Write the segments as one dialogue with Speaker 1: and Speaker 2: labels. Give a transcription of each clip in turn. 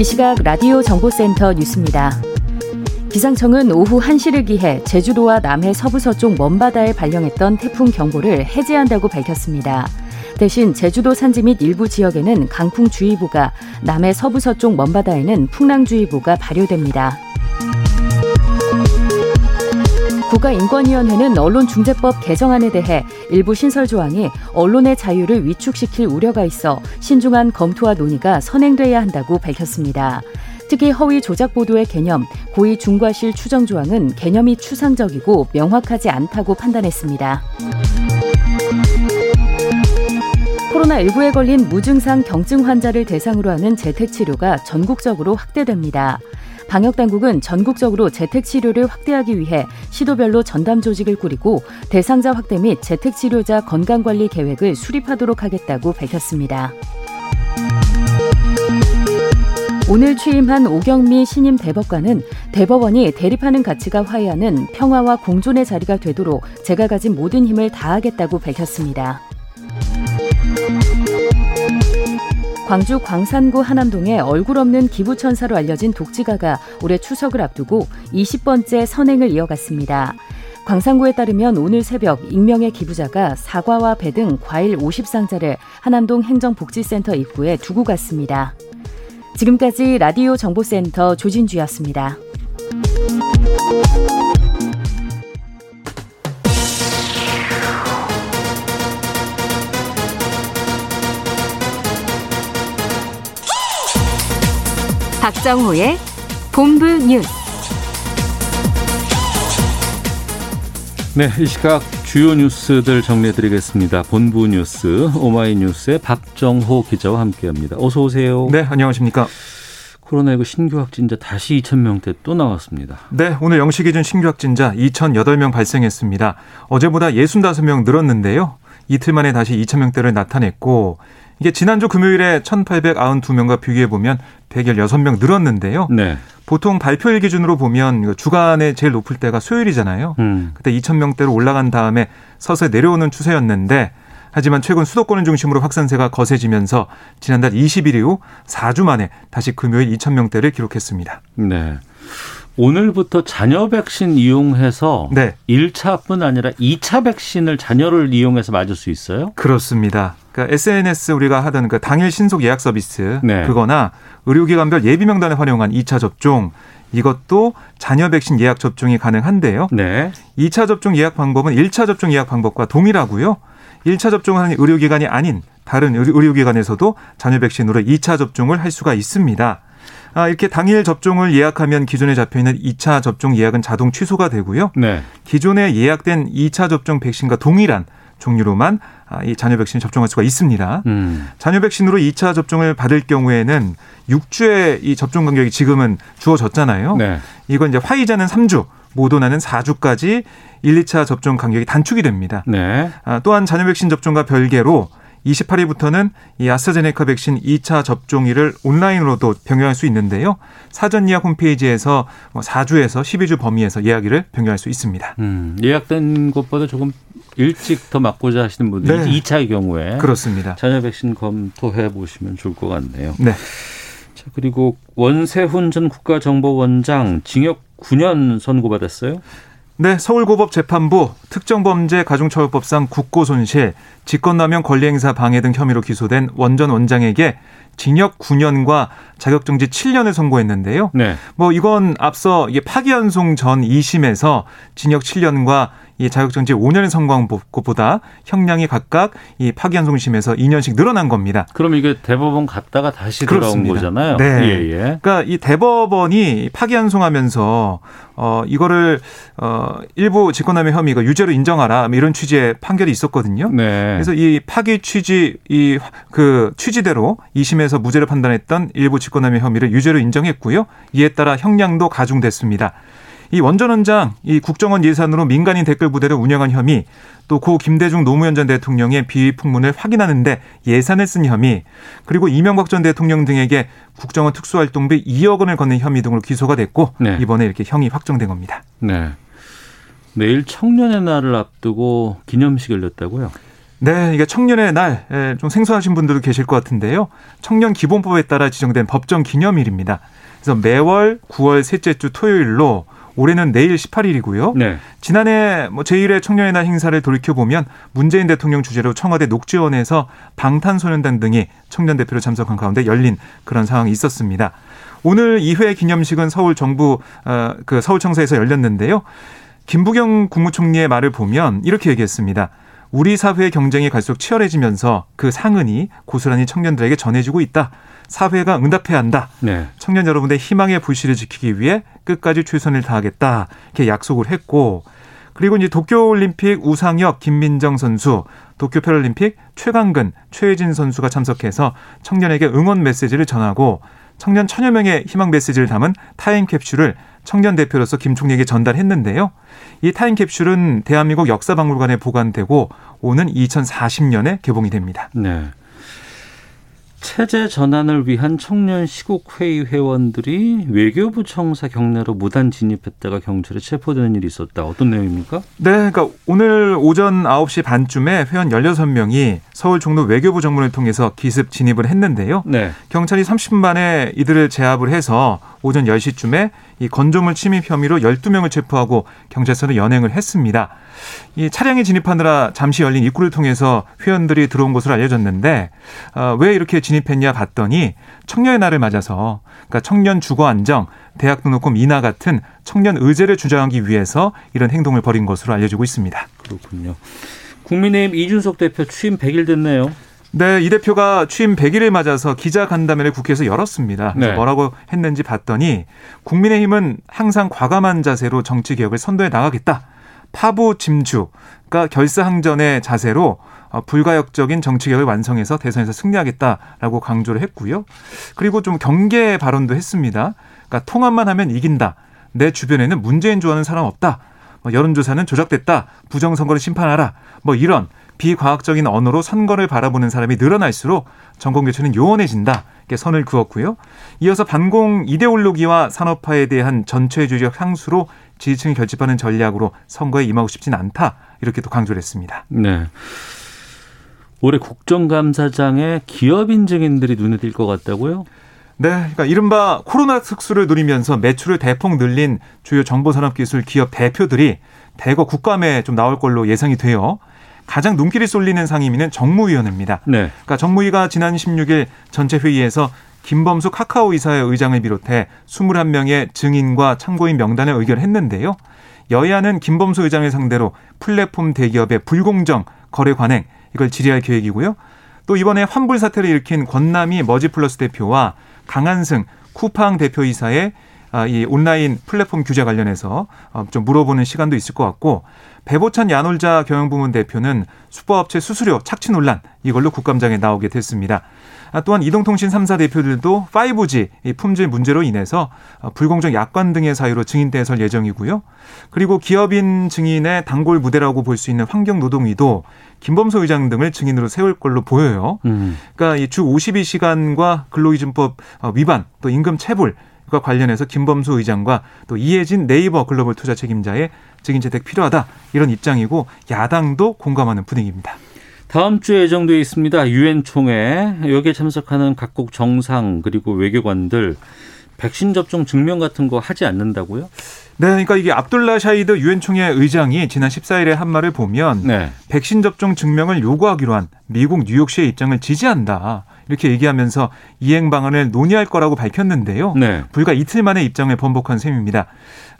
Speaker 1: 이 시각 라디오 정보센터 뉴스입니다. 기상청은 오후 1시를 기해 제주도와 남해 서부 서쪽 먼바다에 발령했던 태풍 경보를 해제한다고 밝혔습니다. 대신 제주도 산지 및 일부 지역에는 강풍주의보가, 남해 서부 서쪽 먼바다에는 풍랑주의보가 발효됩니다. 국가인권위원회는 언론중재법 개정안에 대해 일부 신설 조항이 언론의 자유를 위축시킬 우려가 있어 신중한 검토와 논의가 선행돼야 한다고 밝혔습니다. 특히 허위 조작 보도의 개념, 고의 중과실 추정 조항은 개념이 추상적이고 명확하지 않다고 판단했습니다. 코로나19에 걸린 무증상 경증 환자를 대상으로 하는 재택치료가 전국적으로 확대됩니다. 방역당국은 전국적으로 재택치료를 확대하기 위해 시도별로 전담 조직을 꾸리고 대상자 확대 및 재택치료자 건강관리 계획을 수립하도록 하겠다고 밝혔습니다. 오늘 취임한 오경미 신임 대법관은 대법원이 대립하는 가치가 화해하는 평화와 공존의 자리가 되도록 제가 가진 모든 힘을 다하겠다고 밝혔습니다. 광주 광산구 하남동에 얼굴 없는 기부천사로 알려진 독지가가 올해 추석을 앞두고 20번째 선행을 이어갔습니다. 광산구에 따르면 오늘 새벽 익명의 기부자가 사과와 배 등 과일 50상자를 하남동 행정복지센터 입구에 두고 갔습니다. 지금까지 라디오 정보센터 조진주였습니다.
Speaker 2: 박정호의 본부 뉴스.
Speaker 3: 네, 이 시각 주요 뉴스들 정리해드리겠습니다. 본부 뉴스 오마이뉴스의 박정호 기자와 함께합니다. 어서 오세요.
Speaker 4: 네, 안녕하십니까.
Speaker 3: 코로나19 신규 확진자 다시 2천 명대 또 나왔습니다.
Speaker 4: 네, 오늘 영시 기준 신규 확진자 2,008명 발생했습니다. 어제보다 65명 늘었는데요. 이틀 만에 다시 2천 명대를 나타냈고 이게 지난주 금요일에 1,892명과 비교해 보면 116명 늘었는데요.
Speaker 3: 네.
Speaker 4: 보통 발표일 기준으로 보면 주간에 제일 높을 때가 수요일이잖아요.
Speaker 3: 음.
Speaker 4: 그때 2,000명대로 올라간 다음에 서서히 내려오는 추세였는데 하지만 최근 수도권을 중심으로 확산세가 거세지면서 지난달 20일 이후 4주 만에 다시 금요일 2,000명대를 기록했습니다.
Speaker 3: 네. 오늘부터 자녀 백신 이용해서
Speaker 4: 네.
Speaker 3: 1차뿐 아니라 2차 백신을 자녀를 이용해서 맞을 수 있어요?
Speaker 4: 그렇습니다. 그러니까 SNS 우리가 하던 그 당일 신속 예약 서비스
Speaker 3: 네.
Speaker 4: 그거나 의료기관별 예비 명단을 활용한 2차 접종 이것도 자녀 백신 예약 접종이 가능한데요.
Speaker 3: 네.
Speaker 4: 2차 접종 예약 방법은 1차 접종 예약 방법과 동일하고요. 1차 접종을 하는 의료기관이 아닌 다른 의료- 의료기관에서도 자녀 백신으로 2차 접종을 할 수가 있습니다. 아, 이렇게 당일 접종을 예약하면 기존에 잡혀 있는 2차 접종 예약은 자동 취소가 되고요.
Speaker 3: 네.
Speaker 4: 기존에 예약된 2차 접종 백신과 동일한 종류로만 아, 이 자녀 백신을 접종할 수가 있습니다.
Speaker 3: 음.
Speaker 4: 자녀 백신으로 2차 접종을 받을 경우에는 6주의 이 접종 간격이 지금은 주어졌잖아요.
Speaker 3: 네.
Speaker 4: 이건 이제 화이자는 3주, 모더나는 4주까지 1, 2차 접종 간격이 단축이 됩니다.
Speaker 3: 네.
Speaker 4: 아, 또한 자녀 백신 접종과 별개로 28일부터는 이 아스트라제네카 백신 2차 접종일을 온라인으로도 변경할 수 있는데요. 사전 예약 홈페이지에서 뭐 4주에서 12주 범위에서 예약일을 변경할 수 있습니다.
Speaker 3: 음. 예약된 것보다 조금 일찍 더 맞고자 하시는 분들이
Speaker 4: 네.
Speaker 3: 2차의 경우에
Speaker 4: 그렇습니다.
Speaker 3: 자녀 백신 검토해 보시면 좋을 것 같네요.
Speaker 4: 네.
Speaker 3: 자, 그리고 원세훈 전 국가정보원장 징역 9년 선고받았어요?
Speaker 4: 네, 서울고법 재판부 특정범죄 가중처벌법상 국고손실, 직권남용 권리행사 방해 등 혐의로 기소된 원전 원장에게 징역 9년과 자격정지 7년을 선고했는데요.
Speaker 3: 네.
Speaker 4: 뭐 이건 앞서 이게 파기환송 전 2심에서 징역 7년과 이 자격정지 5년을 선고한 것보다 형량이 각각 이 파기환송심에서 2년씩 늘어난 겁니다.
Speaker 3: 그럼 이게 대법원 갔다가 다시 돌아온
Speaker 4: 그렇습니다.
Speaker 3: 거잖아요.
Speaker 4: 네.
Speaker 3: 예, 예.
Speaker 4: 그러니까 이 대법원이 파기환송하면서 어 이거를 어 일부 직권남용 혐의가 유죄로 인정하라 뭐 이런 취지의 판결이 있었거든요.
Speaker 3: 네.
Speaker 4: 그래서 이 파기 취지 이 그 취지대로 2심에서 무죄를 판단했던 일부 직권남용 혐의를 유죄로 인정했고요. 이에 따라 형량도 가중됐습니다. 이 원전 원장 이 국정원 예산으로 민간인 댓글 부대를 운영한 혐의 또 고 김대중 노무현 전 대통령의 비위 풍문을 확인하는데 예산을 쓴 혐의 그리고 이명박 전 대통령 등에게 국정원 특수활동비 2억 원을 건넨 혐의 등으로 기소가 됐고
Speaker 3: 네.
Speaker 4: 이번에 이렇게 형이 확정된 겁니다.
Speaker 3: 네. 내일 청년의 날을 앞두고 기념식 열렸다고요?
Speaker 4: 네, 이게 청년의 날, 예, 좀 생소하신 분들도 계실 것 같은데요. 청년 기본법에 따라 지정된 법정 기념일입니다. 그래서 매월 9월 셋째 주 토요일로 올해는 내일 18일이고요.
Speaker 3: 네.
Speaker 4: 지난해 뭐 제1회 청년의 날 행사를 돌이켜 보면 문재인 대통령 주재로 청와대 녹지원에서 방탄소년단 등이 청년 대표로 참석한 가운데 열린 그런 상황이 있었습니다. 오늘 2회 기념식은 서울 정부 어, 그 서울청사에서 열렸는데요. 김부경 국무총리의 말을 보면 이렇게 얘기했습니다. 우리 사회의 경쟁이 갈수록 치열해지면서 그 상흔이 고스란히 청년들에게 전해지고 있다. 사회가 응답해야 한다.
Speaker 3: 네.
Speaker 4: 청년 여러분의 희망의 불씨를 지키기 위해 끝까지 최선을 다하겠다. 이렇게 약속을 했고 그리고 이제 도쿄올림픽 우상혁, 김민정 선수, 도쿄 패럴림픽 최강근, 최혜진 선수가 참석해서 청년에게 응원 메시지를 전하고 청년 천여 명의 희망 메시지를 담은 타임캡슐을 청년 대표로서 김 총리에게 전달했는데요. 이 타임캡슐은 대한민국 역사박물관에 보관되고 오는 2040년에 개봉이 됩니다.
Speaker 3: 네. 체제 전환을 위한 청년 시국회의 회원들이 외교부 청사 경내로 무단 진입했다가 경찰에 체포되는 일이 있었다. 어떤 내용입니까?
Speaker 4: 네, 그러니까 오늘 오전 9시 반쯤에 회원 16명이 서울 종로 외교부 정문을 통해서 기습 진입을 했는데요.
Speaker 3: 네.
Speaker 4: 경찰이 30분 만에 이들을 제압을 해서 오전 10시쯤에 이 건조물 침입 혐의로 12명을 체포하고 경찰서로 연행을 했습니다. 이 차량에 진입하느라 잠시 열린 입구를 통해서 회원들이 들어온 것으로 알려졌는데 어, 왜 이렇게 진입했냐 봤더니 청년의 날을 맞아서 그러니까 청년 주거 안정, 대학 등록금 인하 같은 청년 의제를 주장하기 위해서 이런 행동을 벌인 것으로 알려지고 있습니다.
Speaker 3: 그렇군요. 국민의힘 이준석 대표 취임 100일 됐네요.
Speaker 4: 네, 이 대표가 취임 100일을 맞아서 기자 간담회를 국회에서 열었습니다.
Speaker 3: 네.
Speaker 4: 뭐라고 했는지 봤더니 국민의힘은 항상 과감한 자세로 정치 개혁을 선도해 나가겠다. 파부 짐주, 그러니까 결사항전의 자세로 어, 불가역적인 정치 개혁을 완성해서 대선에서 승리하겠다라고 강조를 했고요. 그리고 좀 경계 발언도 했습니다. 그러니까 통합만 하면 이긴다. 내 주변에는 문재인 좋아하는 사람 없다. 뭐 여론조사는 조작됐다. 부정선거를 심판하라. 뭐 이런 비과학적인 언어로 선거를 바라보는 사람이 늘어날수록 정권 교체는 요원해진다. 이렇게 선을 그었고요. 이어서 반공 이데올로기와 산업화에 대한 전체주의적 향수로 지지층이 결집하는 전략으로 선거에 임하고 싶진 않다. 이렇게 또 강조를 했습니다.
Speaker 3: 네. 올해 국정감사장에 기업 인 증인들이 눈에 띌 것 같다고요?
Speaker 4: 네, 그러니까 이른바 코로나 특수를 누리면서 매출을 대폭 늘린 주요 정보산업기술 기업 대표들이 대거 국감에 좀 나올 걸로 예상이 돼요. 가장 눈길이 쏠리는 상임위는 정무위원회입니다.
Speaker 3: 네.
Speaker 4: 그러니까 정무위가 지난 16일 전체 회의에서 김범수 카카오 이사의 의장을 비롯해 21명의 증인과 참고인 명단을 의결했는데요. 여야는 김범수 의장을 상대로 플랫폼 대기업의 불공정 거래 관행 이걸 질의할 계획이고요. 또 이번에 환불 사태를 일으킨 권남희 머지플러스 대표와 강한승 쿠팡 대표이사의 아, 이 온라인 플랫폼 규제 관련해서 어, 좀 물어보는 시간도 있을 것 같고 배보찬 야놀자 경영부문 대표는 수법업체 수수료 착취 논란 이걸로 국감장에 나오게 됐습니다. 아, 또한 이동통신 3사 대표들도 5G 이 품질 문제로 인해서 어, 불공정 약관 등의 사유로 증인대에 설 예정이고요. 그리고 기업인 증인의 단골 무대라고 볼 수 있는 환경노동위도 김범수 의장 등을 증인으로 세울 걸로 보여요.
Speaker 3: 음.
Speaker 4: 그러니까 이 주 52시간과 근로기준법 어, 위반 또 임금 체불 과 관련해서 김범수 의장과 또 이혜진 네이버 글로벌 투자 책임자의 증인 채택 필요하다 이런 입장이고 야당도 공감하는 분위기입니다.
Speaker 3: 다음 주에 예정돼 있습니다. 유엔 총회 여기에 참석하는 각국 정상 그리고 외교관들 백신 접종 증명 같은 거 하지 않는다고요?
Speaker 4: 네, 그러니까 이게 압둘라 샤이드 유엔 총회 의장이 지난 14일에 한 말을 보면
Speaker 3: 네.
Speaker 4: 백신 접종 증명을 요구하기로 한 미국 뉴욕시의 입장을 지지한다. 이렇게 얘기하면서 이행 방안을 논의할 거라고 밝혔는데요.
Speaker 3: 네.
Speaker 4: 불과 이틀 만에 입장을 번복한 셈입니다.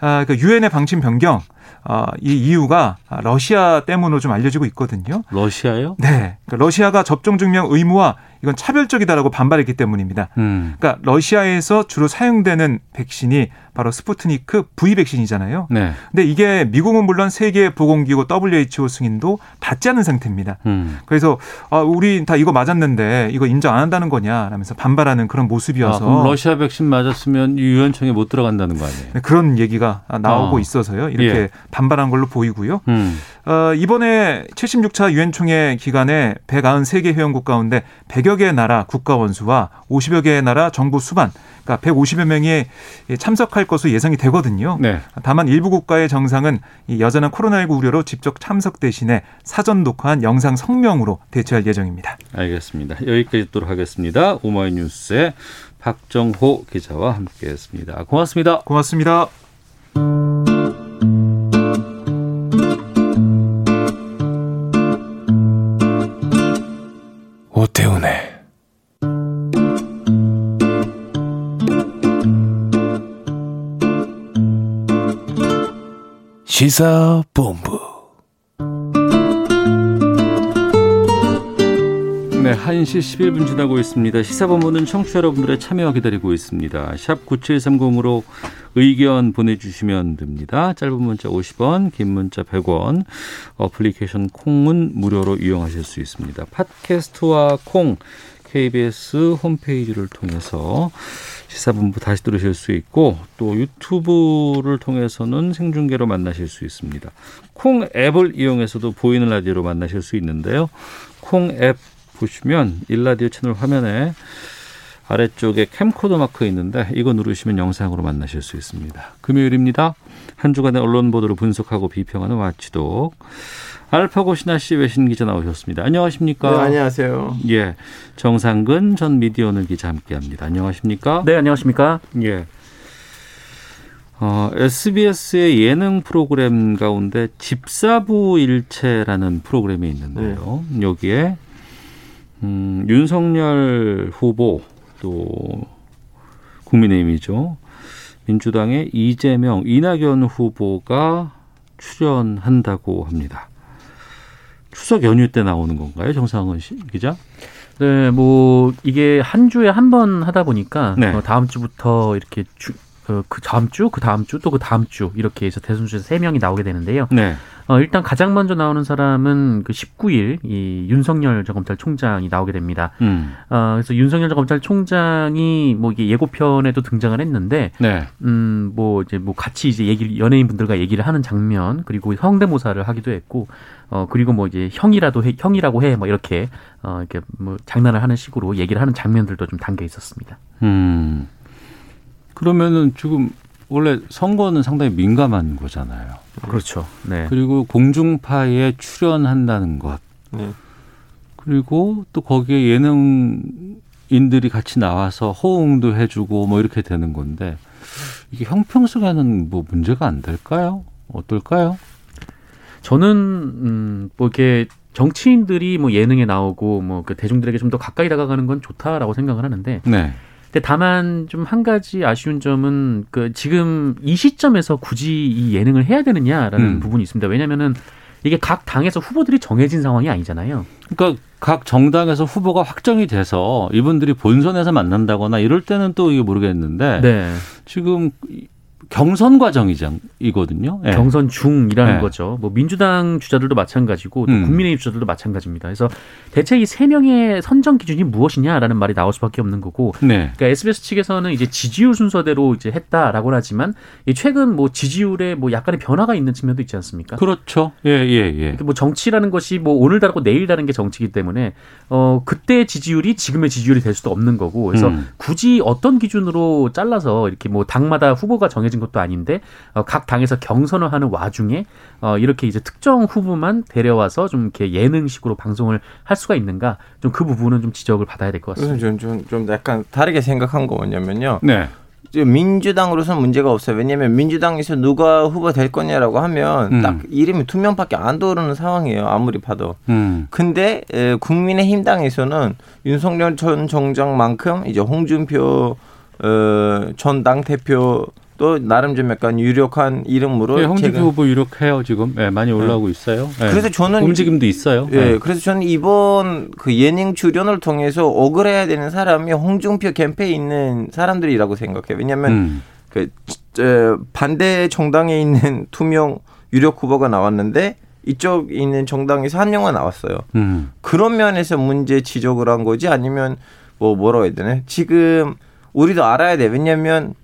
Speaker 4: 아, 그 유엔의 방침 변경. 어, 이 이유가 러시아 때문으로 좀 알려지고 있거든요.
Speaker 3: 러시아요?
Speaker 4: 네. 그러니까 러시아가 접종 증명 의무와 이건 차별적이다라고 반발했기 때문입니다.
Speaker 3: 음.
Speaker 4: 그러니까 러시아에서 주로 사용되는 백신이 바로 스푸트니크 V 백신이잖아요.
Speaker 3: 네.
Speaker 4: 근데 이게 미국은 물론 세계 보건기구 WHO 승인도 받지 않은 상태입니다.
Speaker 3: 음.
Speaker 4: 그래서 아, 우리 다 이거 맞았는데 이거 인정 안 한다는 거냐라면서 반발하는 그런
Speaker 3: 아,
Speaker 4: 모습이어서
Speaker 3: 그럼 러시아 백신 맞았으면 유엔청에 못 들어간다는 거 아니에요?
Speaker 4: 네, 그런 얘기가 나오고
Speaker 3: 어.
Speaker 4: 있어서요. 이렇게
Speaker 3: 예.
Speaker 4: 반발한 걸로 보이고요.
Speaker 3: 음.
Speaker 4: 어, 이번에 76차 유엔 총회 기간에 193개 회원국 가운데 100여 개의 나라 국가 원수와 50여 개의 나라 정부 수반, 그러니까 150여 명이 참석할 것으로 예상이 되거든요.
Speaker 3: 네.
Speaker 4: 다만 일부 국가의 정상은 이 여전한 코로나19 우려로 직접 참석 대신에 사전 녹화한 영상 성명으로 대처할 예정입니다.
Speaker 3: 알겠습니다. 여기까지 듣도록 하겠습니다. 오마이뉴스의 박정호 기자와 함께했습니다. 고맙습니다.
Speaker 4: 고맙습니다.
Speaker 5: 오태훈의 시사본부
Speaker 3: 네, 1시 11분 지나고 있습니다. 시사본부는 청취자 여러분들의 참여 기다리고 있습니다. 샵 9730으로 의견 보내주시면 됩니다. 짧은 문자 50원, 긴 문자 100원, 어플리케이션 콩은 무료로 이용하실 수 있습니다. 팟캐스트와 콩, KBS 홈페이지를 통해서 시사본부 다시 들으실 수 있고 또 유튜브를 통해서는 생중계로 만나실 수 있습니다. 콩 앱을 이용해서도 보이는 라디오로 만나실 수 있는데요. 콩 앱 보시면 일라디오 채널 화면에 아래쪽에 캠코더 마크 있는데 이거 누르시면 영상으로 만나실 수 있습니다. 금요일입니다. 한 주간의 언론 보도를 분석하고 비평하는 와치독. 알파고 신하 씨 외신 기자 나오셨습니다. 안녕하십니까?
Speaker 6: 네, 안녕하세요.
Speaker 3: 예, 정상근 전 미디어오늘 기자 함께합니다. 안녕하십니까?
Speaker 7: 네, 안녕하십니까?
Speaker 3: 예. 어, SBS의 예능 프로그램 가운데 집사부 일체라는 프로그램이 있는데요. 여기에 음, 윤석열 후보 또 국민의힘이죠. 민주당의 이재명, 이낙연 후보가 출연한다고 합니다. 추석 연휴 때 나오는 건가요, 정상은 씨, 기자?
Speaker 7: 네, 뭐 이게 한 주에 한 번 하다 보니까
Speaker 3: 네.
Speaker 7: 어, 다음 주부터 이렇게 주, 어, 그 다음 주, 그 다음 주, 또 그 다음 주 이렇게 해서 대선주에서 세 명이 나오게 되는데요.
Speaker 3: 네.
Speaker 7: 어, 일단 가장 먼저 나오는 사람은 그 19일 이 윤석열 전 검찰총장이 나오게 됩니다.
Speaker 3: 음.
Speaker 7: 어, 그래서 윤석열 전 검찰총장이 뭐 이게 예고편에도 등장을 했는데
Speaker 3: 네.
Speaker 7: 음, 뭐 이제 뭐 같이 이제 얘기 연예인 분들과 얘기를 하는 장면 그리고 성대모사를 하기도 했고 어 그리고 뭐 이제 형이라도 해 형이라고 해 뭐 이렇게 어 이렇게 뭐 장난을 하는 식으로 얘기를 하는 장면들도 좀 담겨 있었습니다.
Speaker 3: 음. 그러면은 지금 원래 선거는 상당히 민감한 거잖아요.
Speaker 7: 그렇죠. 네.
Speaker 3: 그리고 공중파에 출연한다는 것.
Speaker 6: 네.
Speaker 3: 그리고 또 거기에 예능인들이 같이 나와서 호응도 해주고 뭐 이렇게 되는 건데 이게 형평성에는 뭐 문제가 안 될까요? 어떨까요?
Speaker 7: 저는 음뭐 이렇게 정치인들이 뭐 예능에 나오고 뭐 그 대중들에게 좀 더 가까이 다가가는 건 좋다라고 생각을 하는데
Speaker 3: 네.
Speaker 7: 근데 다만 좀 한 가지 아쉬운 점은 그 지금 이 시점에서 굳이 이 예능을 해야 되느냐라는
Speaker 3: 음.
Speaker 7: 부분이 있습니다. 왜냐면은 이게 각 당에서 후보들이 정해진 상황이 아니잖아요.
Speaker 3: 그러니까 각 정당에서 후보가 확정이 돼서 이분들이 본선에서 만난다거나 이럴 때는 또 이게 모르겠는데
Speaker 7: 네.
Speaker 3: 지금 경선 과정이거든요. 예.
Speaker 7: 경선 중이라는
Speaker 3: 네.
Speaker 7: 거죠. 뭐 민주당 주자들도 마찬가지고 또
Speaker 3: 음.
Speaker 7: 국민의힘 주자들도 마찬가지입니다. 그래서 대체 이 세 명의 선정 기준이 무엇이냐라는 말이 나올 수밖에 없는 거고.
Speaker 3: 네.
Speaker 7: 그러니까 SBS 측에서는 이제 지지율 순서대로 이제 했다라고 하지만 이 최근 뭐 지지율에 뭐 약간의 변화가 있는 측면도 있지 않습니까?
Speaker 3: 그렇죠. 예, 예, 예.
Speaker 7: 뭐 정치라는 것이 뭐 오늘 다르고 내일 다른 게 정치이기 때문에 어 그때 지지율이 지금의 지지율이 될 수도 없는 거고 그래서
Speaker 3: 음.
Speaker 7: 굳이 어떤 기준으로 잘라서 이렇게 뭐 당마다 후보가 정해진 것도 아닌데 어, 각 당에서 경선을 하는 와중에 어 이렇게 이제 특정 후보만 데려와서 좀 이렇게 예능식으로 방송을 할 수가 있는가 좀 그 부분은 좀 지적을 받아야 될 것 같습니다.
Speaker 6: 그래서 좀, 좀, 좀 약간 다르게 생각한 거 뭐냐면요.
Speaker 3: 네.
Speaker 6: 민주당으로서는 문제가 없어요. 왜냐하면 민주당에서 누가 후보 될 거냐라고 하면
Speaker 3: 음.
Speaker 6: 딱 이름이 두 명밖에 안 떠오르는 상황이에요. 아무리 봐도.
Speaker 3: 음.
Speaker 6: 근데 에, 국민의힘 당에서는 윤석열 전 정장만큼 이제 홍준표 어, 전 당대표 또 나름 좀 약간 유력한 이름으로
Speaker 3: 네, 홍준표 후보 유력해요 지금. 네, 많이 올라오고 있어요. 네.
Speaker 6: 그래서 저는
Speaker 3: 움직임도 있어요.
Speaker 6: 예,
Speaker 3: 네.
Speaker 6: 그래서 저는 이번 그 예능 출연을 통해서 억울해야 되는 사람이 홍준표 캠페에 있는 사람들이라고 생각해요. 왜냐하면
Speaker 3: 음.
Speaker 6: 그 저, 반대 정당에 있는 두명 유력 후보가 나왔는데 이쪽 있는 정당에서 한 명만 나왔어요.
Speaker 3: 음.
Speaker 6: 그런 면에서 문제 지적을 한 거지 아니면 뭐 뭐라고 해야 되나? 지금 우리도 알아야 돼. 왜냐하면 어,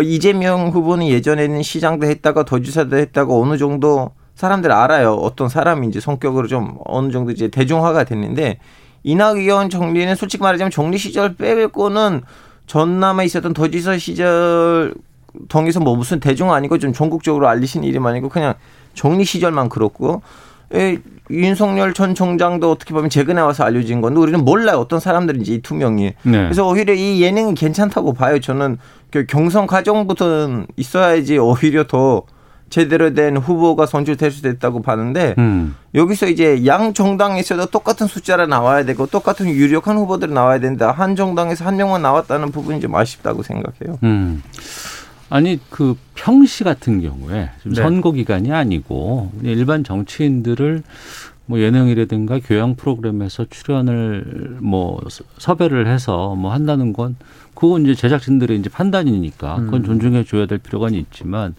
Speaker 6: 이재명 후보는 예전에는 시장도 했다가 도지사도 했다가 어느 정도 사람들 알아요. 어떤 사람인지 성격으로 좀 어느 정도 이제 대중화가 됐는데 이낙연 정리는 솔직히 말하자면 정리 시절 빼고는 전남에 있었던 도지사 시절 통해서 뭐 무슨 대중 아니고 좀 전국적으로 알리신 이름 아니고 그냥 정리 시절만 그렇고 에, 윤석열 전 총장도 어떻게 보면 최근에 와서 알려진 건데 우리는 몰라요 어떤 사람들인지 이 두 명이
Speaker 3: 네.
Speaker 6: 그래서 오히려 이 예능은 괜찮다고 봐요 저는 그 경선 과정부터는 있어야지 오히려 더 제대로 된 후보가 선출될 수 있다고 봤는데
Speaker 3: 음.
Speaker 6: 여기서 이제 양 정당에서도 똑같은 숫자가 나와야 되고 똑같은 유력한 후보들이 나와야 된다. 한 정당에서 한 명만 나왔다는 부분이 좀 아쉽다고 생각해요.
Speaker 3: 음. 아니 그 평시 같은 경우에 지금
Speaker 7: 네.
Speaker 3: 선거 기간이 아니고 일반 정치인들을 뭐 예능이라든가 교양 프로그램에서 출연을 뭐 서- 섭외를 해서 뭐 한다는 건 그건 이제 제작진들의 이제 판단이니까 그건
Speaker 7: 음.
Speaker 3: 존중해 줘야 될 필요가 있지만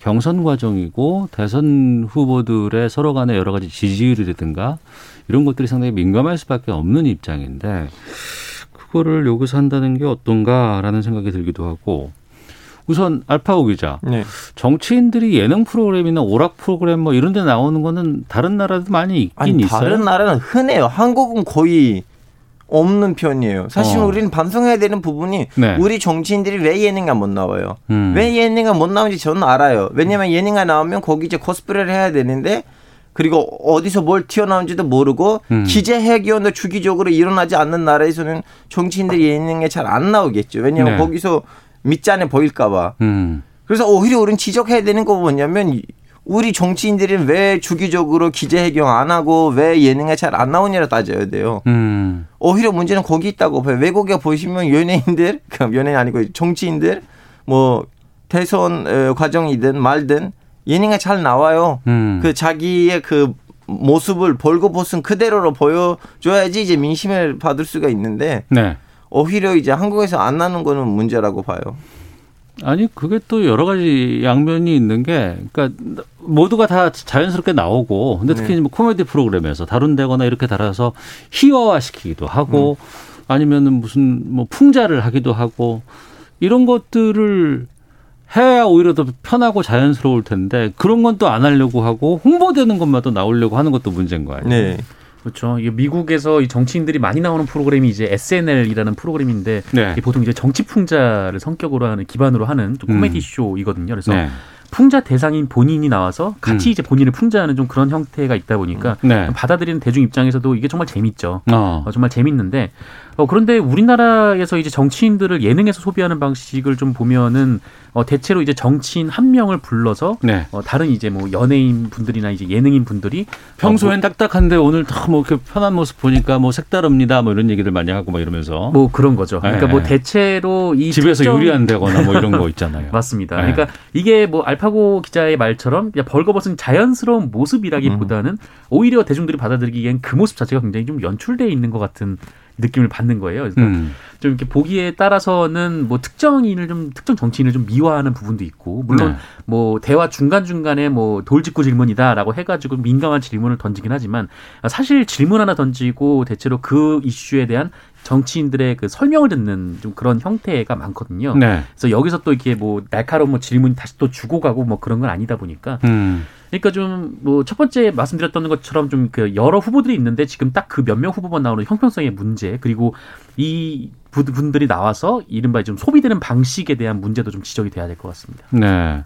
Speaker 3: 경선 과정이고 대선 후보들의 서로 간의 여러 가지 지지율이라든가 이런 것들이 상당히 민감할 수밖에 없는 입장인데 그거를 여기서 한다는 게 어떤가라는 생각이 들기도 하고 우선 알파오 기자
Speaker 6: 네.
Speaker 3: 정치인들이 예능 프로그램이나 오락 프로그램 뭐 이런 데 나오는 거는 다른 나라도 많이 있긴
Speaker 6: 아니
Speaker 3: 있어요.
Speaker 6: 다른 나라는 흔해요. 한국은 거의 없는 편이에요. 사실
Speaker 3: 어.
Speaker 6: 우리는 반성해야 되는 부분이
Speaker 3: 네.
Speaker 6: 우리 정치인들이 왜 예능에 못 나와요.
Speaker 3: 음.
Speaker 6: 왜 예능에 못 나오는지 저는 알아요. 왜냐면 예능에 나오면 거기 이제 코스프레를 해야 되는데 그리고 어디서 뭘 튀어나온지도 모르고
Speaker 3: 음.
Speaker 6: 기재회견도 주기적으로 일어나지 않는 나라에서는 정치인들이 예능에 잘 안 나오겠죠. 왜냐면
Speaker 3: 네.
Speaker 6: 거기서 밑잔에 보일까봐.
Speaker 3: 음.
Speaker 6: 그래서 오히려 우리는 지적해야 되는 거 뭐냐면 우리 정치인들이 왜 주기적으로 기재회견 안 하고 왜 예능에 잘 안 나오냐를 따져야 돼요.
Speaker 3: 음.
Speaker 6: 오히려 문제는 거기 있다고 봐요. 외국에 보시면 연예인들, 연예인 아니고 정치인들, 뭐 대선 어, 과정이든 말든 예능에 잘 나와요.
Speaker 3: 음.
Speaker 6: 그 자기의 그 모습을 벌거벗은 그대로로 보여줘야지 이제 민심을 받을 수가 있는데
Speaker 3: 네.
Speaker 6: 오히려 이제 한국에서 안 나는 거는 문제라고 봐요.
Speaker 3: 아니 그게 또 여러 가지 양면이 있는 게 그러니까 모두가 다 자연스럽게 나오고 근데 특히
Speaker 6: 네.
Speaker 3: 뭐 코미디 프로그램에서 다룬다거나 이렇게 달아서 희화화 시키기도 하고 아니면은 무슨 뭐 풍자를 하기도 하고 이런 것들을 해야 오히려 더 편하고 자연스러울 텐데 그런 건 또 안 하려고 하고 홍보되는 것만 또 나오려고 하는 것도 문제인 거 아니에요?
Speaker 6: 네.
Speaker 7: 그렇죠. 미국에서 이 정치인들이 많이 나오는 프로그램이 이제 SNL이라는 프로그램인데
Speaker 3: 네.
Speaker 7: 보통 이제 정치 풍자를 성격으로 하는 기반으로 하는 좀 코미디
Speaker 3: 음.
Speaker 7: 쇼이거든요. 그래서
Speaker 3: 네.
Speaker 7: 풍자 대상인 본인이 나와서 같이
Speaker 3: 음.
Speaker 7: 이제 본인을 풍자하는 좀 그런 형태가 있다 보니까
Speaker 3: 네.
Speaker 7: 받아들이는 대중 입장에서도 이게 정말 재밌죠.
Speaker 3: 어.
Speaker 7: 어, 정말 재밌는데 어, 그런데 우리나라에서 이제 정치인들을 예능에서 소비하는 방식을 좀 보면은 어, 대체로 이제 정치인 한 명을 불러서
Speaker 3: 네.
Speaker 7: 어, 다른 이제 뭐 연예인 분들이나 이제 예능인 분들이
Speaker 3: 평소엔 딱딱한데 오늘 뭐 이렇게 편한 모습 보니까 뭐 색다릅니다. 뭐 이런 얘기들 많이 하고 막 이러면서
Speaker 7: 뭐 그런 거죠. 그러니까
Speaker 3: 네.
Speaker 7: 뭐 대체로 이
Speaker 3: 집에서
Speaker 7: 특정-
Speaker 3: 요리한다거나 뭐 이런 거 있잖아요.
Speaker 7: 맞습니다.
Speaker 3: 네.
Speaker 7: 그러니까 이게 뭐 알파고 기자의 말처럼 벌거벗은 자연스러운 모습이라기보다는 오히려 대중들이 받아들이기엔 그 모습 자체가 굉장히 좀 연출돼 있는 것 같은 느낌을 받는 거예요. 그래서
Speaker 3: 음.
Speaker 7: 좀 이렇게 보기에 따라서는 뭐 특정인을 좀 특정 정치인을 좀 미화하는 부분도 있고 물론
Speaker 3: 네.
Speaker 7: 뭐 대화 중간 중간에 뭐 돌직구 질문이다라고 해가지고 민감한 질문을 던지긴 하지만 사실 질문 하나 던지고 대체로 그 이슈에 대한 정치인들의 그 설명을 듣는 좀 그런 형태가 많거든요.
Speaker 3: 네.
Speaker 7: 그래서 여기서 또 이렇게 뭐 날카로운 뭐 질문 다시 또 주고 가고 뭐 그런 건 아니다 보니까
Speaker 3: 음.
Speaker 7: 그러니까 좀 뭐 첫 번째 말씀드렸던 것처럼 좀 그 여러 후보들이 있는데 지금 딱 그 몇 명 후보만 나오는 형평성의 문제 그리고 이 부- 분들이 나와서 이른바 좀 소비되는 방식에 대한 문제도 좀 지적이 돼야 될 것 같습니다.
Speaker 3: 네.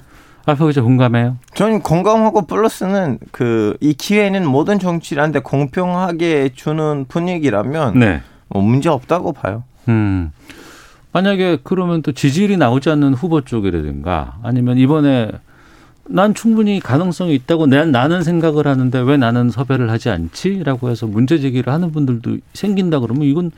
Speaker 3: 알파 기자 공감해요?
Speaker 6: 저는 건강하고 플러스는 그 이 기회는 모든 정치인한테 공평하게 주는 분위기라면
Speaker 3: 네.
Speaker 6: 뭐 문제 없다고 봐요.
Speaker 3: 음. 만약에 그러면 또 지지율이 나오지 않는 후보 쪽이라든가 아니면 이번에 난 충분히 가능성이 있다고 난 나는 생각을 하는데 왜 나는 섭외를 하지 않지?라고 해서 문제 제기를 하는 분들도 생긴다 그러면 이건